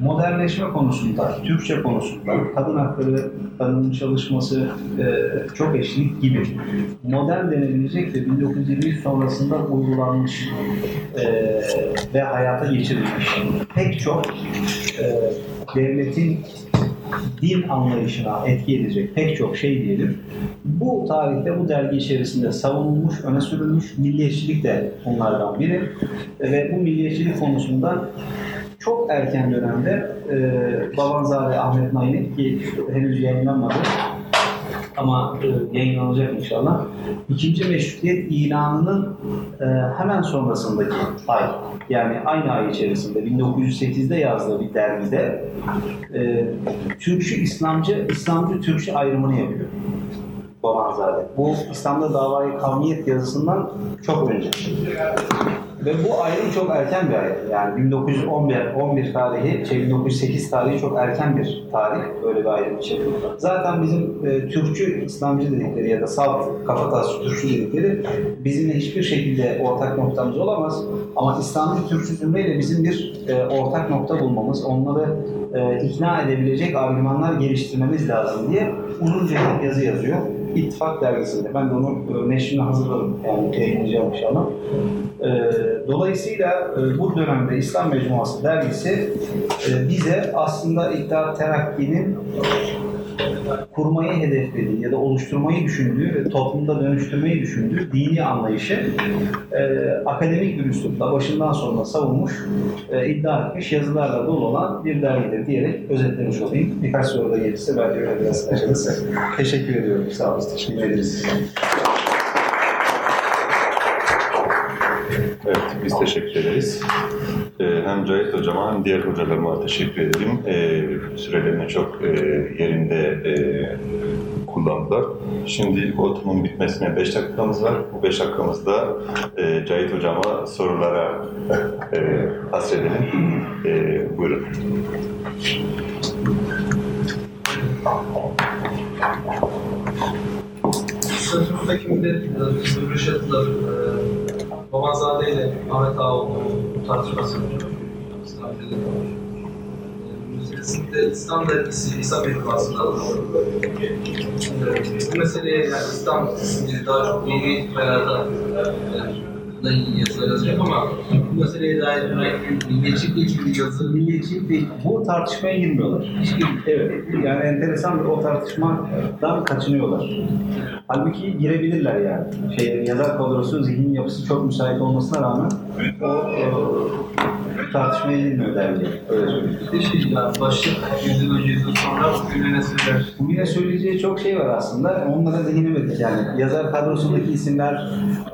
modernleşme konusunda, Türkçe konusunda, kadın hakları, kadının çalışması e, çok eşlik gibi modern denebilecek ve 1923 sonrasında uygulanmış e, ve hayata geçirilmiş pek çok e, devletin din anlayışına etki edecek pek çok şey diyelim. Bu tarihte bu dergi içerisinde savunulmuş, öne sürülmüş milliyetçilik de onlardan biri. Ve bu milliyetçilik konusunda çok erken dönemde e, Babanzade Ahmet Nail'in ki henüz yayınlanmadı ama e, yayınlanacak inşallah. İkinci meşrutiyet ilanının e, hemen sonrasındaki ay, yani aynı ay içerisinde 1908'de yazdığı bir dergide e, Türkçü İslamcı, İslamcı Türkçü ayrımını yapıyor. Babanzade. Bu İslam'da davayı kavmiyet yazısından çok önce. Ve bu ayrım çok erken bir ayrım. Yani 1911 11 tarihi, şey 1908 tarihi çok erken bir tarih öyle bir ayrım için. Zaten bizim e, Türkçü İslamcı dedikleri ya da salt kafatasçı Türkçü dedikleri bizimle hiçbir şekilde ortak noktamız olamaz. Ama İslamcı Türkçü zümreyle bizim bir e, ortak nokta bulmamız, onları e, ikna edebilecek argümanlar geliştirmemiz lazım diye uzunca bir yazı yazıyor. İttifak dergisinde. Ben de onu e, neşrini hazırladım. Yani yayınlayacağım inşallah. E, dolayısıyla e, bu dönemde İslam Mecmuası dergisi bize aslında İttihat Terakki'nin kurmayı hedeflediği ya da oluşturmayı düşündüğü ve toplumda dönüştürmeyi düşündüğü dini anlayışı e, akademik bir üslupla başından sonuna savunmuş, e, iddia etmiş yazılarla dolu olan bir dergidir diyerek özetlemiş olayım. Birkaç soru da gelirse belki öyle biraz açarız. Teşekkür ediyorum. Sağ olun. Teşekkür ederiz. Evet, biz teşekkür ederiz. Ee, hem Cahit Hocama hem diğer hocalarıma teşekkür ederim. Ee, sürelerini çok e, yerinde e, kullandılar. Şimdi oturumun bitmesine 5 dakikamız var. Bu 5 dakikamızda e, Cahit Hocama sorulara hasredelim. Buyurun. Sözümüzdeki millet, Zübrü Babanzade ile Ahmet Ağaoğlu'nun tartışması Müzesinde İslam dergisi İsa Bedvası'nda bu meseleye yani İslam isimleri daha çok dini itibaratta da yazılar yazacak ama bu meseleye dair milliyetçilikle ilgili yazı Milliyetçilik değil. Bu tartışmaya girmiyorlar. Hiç gir- Evet. Yani enteresan bir o tartışmadan kaçınıyorlar. Halbuki girebilirler yani. Şey, yazar kadrosu, zihin yapısı çok müsait olmasına rağmen o, o tartışmaya girmiyor dergi. Öyle söyleyeyim. Bir şey ya başlık yüzyıl önce yüzyıl sonra bugüne ne söyler? Bugüne söyleyeceği çok şey var aslında. Onlara değinemedik yani. Yazar kadrosundaki isimler,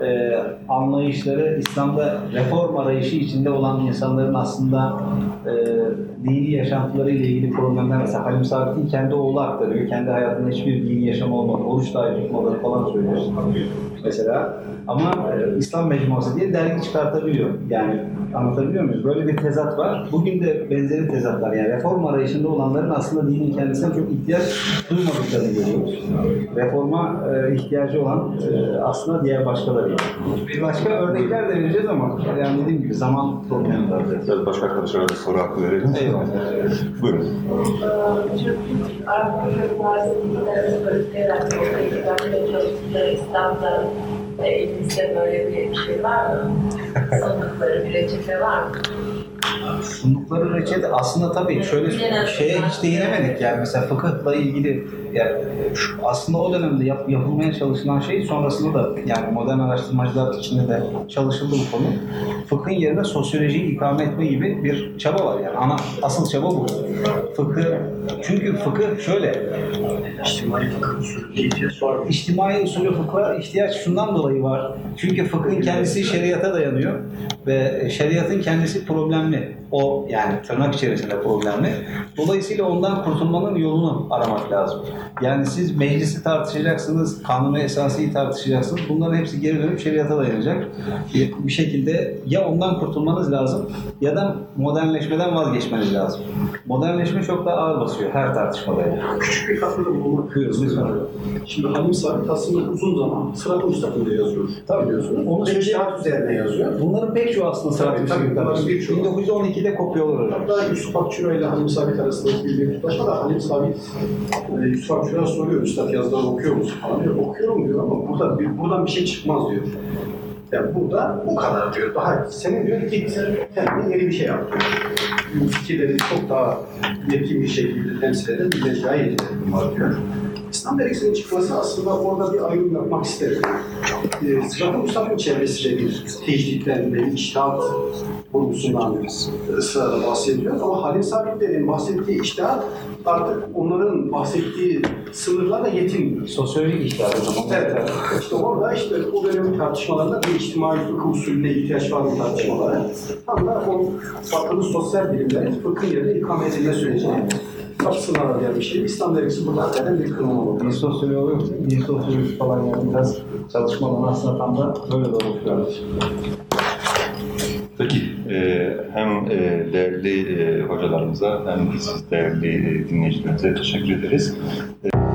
e, anlayışları, İslam'da reform arayışı içinde olan insanların aslında e, dini yaşantılarıyla ilgili problemler. Mesela Halim Sabit'in kendi oğlu aktarıyor. Kendi hayatında hiçbir dini yaşam olmadı. Oruç dahi tutmaları falan söylüyor. Mesela. Ama e, İslam Mecmuası diye dergi çıkartabiliyor. Yani anlatabiliyor muyum? Böyle bir tezat var. Bugün de benzeri tezatlar. Yani reform arayışında olanların aslında dinin kendisine çok ihtiyaç duymadıklarını görüyoruz. Reforma e, ihtiyacı olan e, aslında diğer başkaları. Bir başka örnekler de vereceğiz ama yani dediğim gibi zaman problemi var. Biraz başka arkadaşlara da soru hakkı verelim. Eyvallah. Buyurun. Türk Arap Üniversitesi'nde öğretmeler ortaya çalıştıkları İslam'da e, elimizde böyle bir şey var mı? Sandıkları bir reçete var mı? Sundukları reçete aslında tabii şöyle şeye hiç değinemedik yani. Mesela fıkıhla ilgili yani şu- aslında o dönemde yap, yapılmaya çalışılan şey sonrasında da yani modern araştırmacılar içinde de çalışıldı bu konu. Fıkhın yerine sosyolojiyi ikame etme gibi bir çaba var yani ana asıl çaba bu. Fıkı çünkü fıkıh şöyle İçtimai fıkıh usulü ihtiyaç var. İçtimai usulü fıkha ihtiyaç şundan dolayı var. Çünkü fıkhın kendisi şeriata dayanıyor ve şeriatın kendisi problemli. O yani tırnak içerisinde problemli. Dolayısıyla ondan kurtulmanın yolunu aramak lazım. Yani siz meclisi tartışacaksınız, kanunu esasıyı tartışacaksınız. Bunların hepsi geri dönüp şeriata dayanacak. Bir, şekilde ya ondan kurtulmanız lazım ya da modernleşmeden vazgeçmeniz lazım. Modernleşme çok daha ağır basıyor her tartışmada. yani. Küçük bir katkıda Buyurun lütfen. Şimdi Halim Sabit aslında uzun zaman sırat müstakilde yazıyor. Tabii. Biliyorsunuz. Onu Peki- şeriat üzerine yazıyor. Bunların pek çoğu aslında Sırat tabii, Müstakil bunların birçoğu. 1912'de kopyalıyor hocam. Hatta Yusuf Akçura ile Halim Sabit arasında bir tutlaşma da Halim Sabit e, Yusuf Akçura'ya soruyor Üstad yazıları okuyor musun falan diyor. Okuyorum diyor ama burada bir, buradan bir şey çıkmaz diyor. Yani burada bu kadar diyor. Daha senin diyor git kendine yeni bir şey yap diyor. Fikirleri çok daha yetkin bir şekilde temsil eden bir mecraya yeteneğim var diyor. İslam dergisinin çıkması aslında orada bir ayrım yapmak isterim. E, Sırat-ı Mustafa'nın çevresiyle bir tecditten ve içtihat vurgusundan ısrarla bahsediyor. Ama Halil Sabitler'in bahsettiği içtihat artık onların bahsettiği sınırlarla yetinmiyor. Sosyolojik ihtiyaç o zaman. Evet, işte orada işte o dönemin tartışmalarında bir içtimai fıkıh usulüne ihtiyaç var mı tartışmaları. Tam da o batılı sosyal bilimlerin fıkhın yerine ikame edilme sürecine kapısını arayan bir şey. İslam dergisi burada hakikaten bir kırılma oldu. Bir sosyoloji yok. Bir sosyoloji falan yani biraz çalışmadan aslında tam da böyle de oluşuyor. Peki, hem e, değerli e, hocalarımıza hem siz değerli e, dinleyicilerimize teşekkür ederiz. E,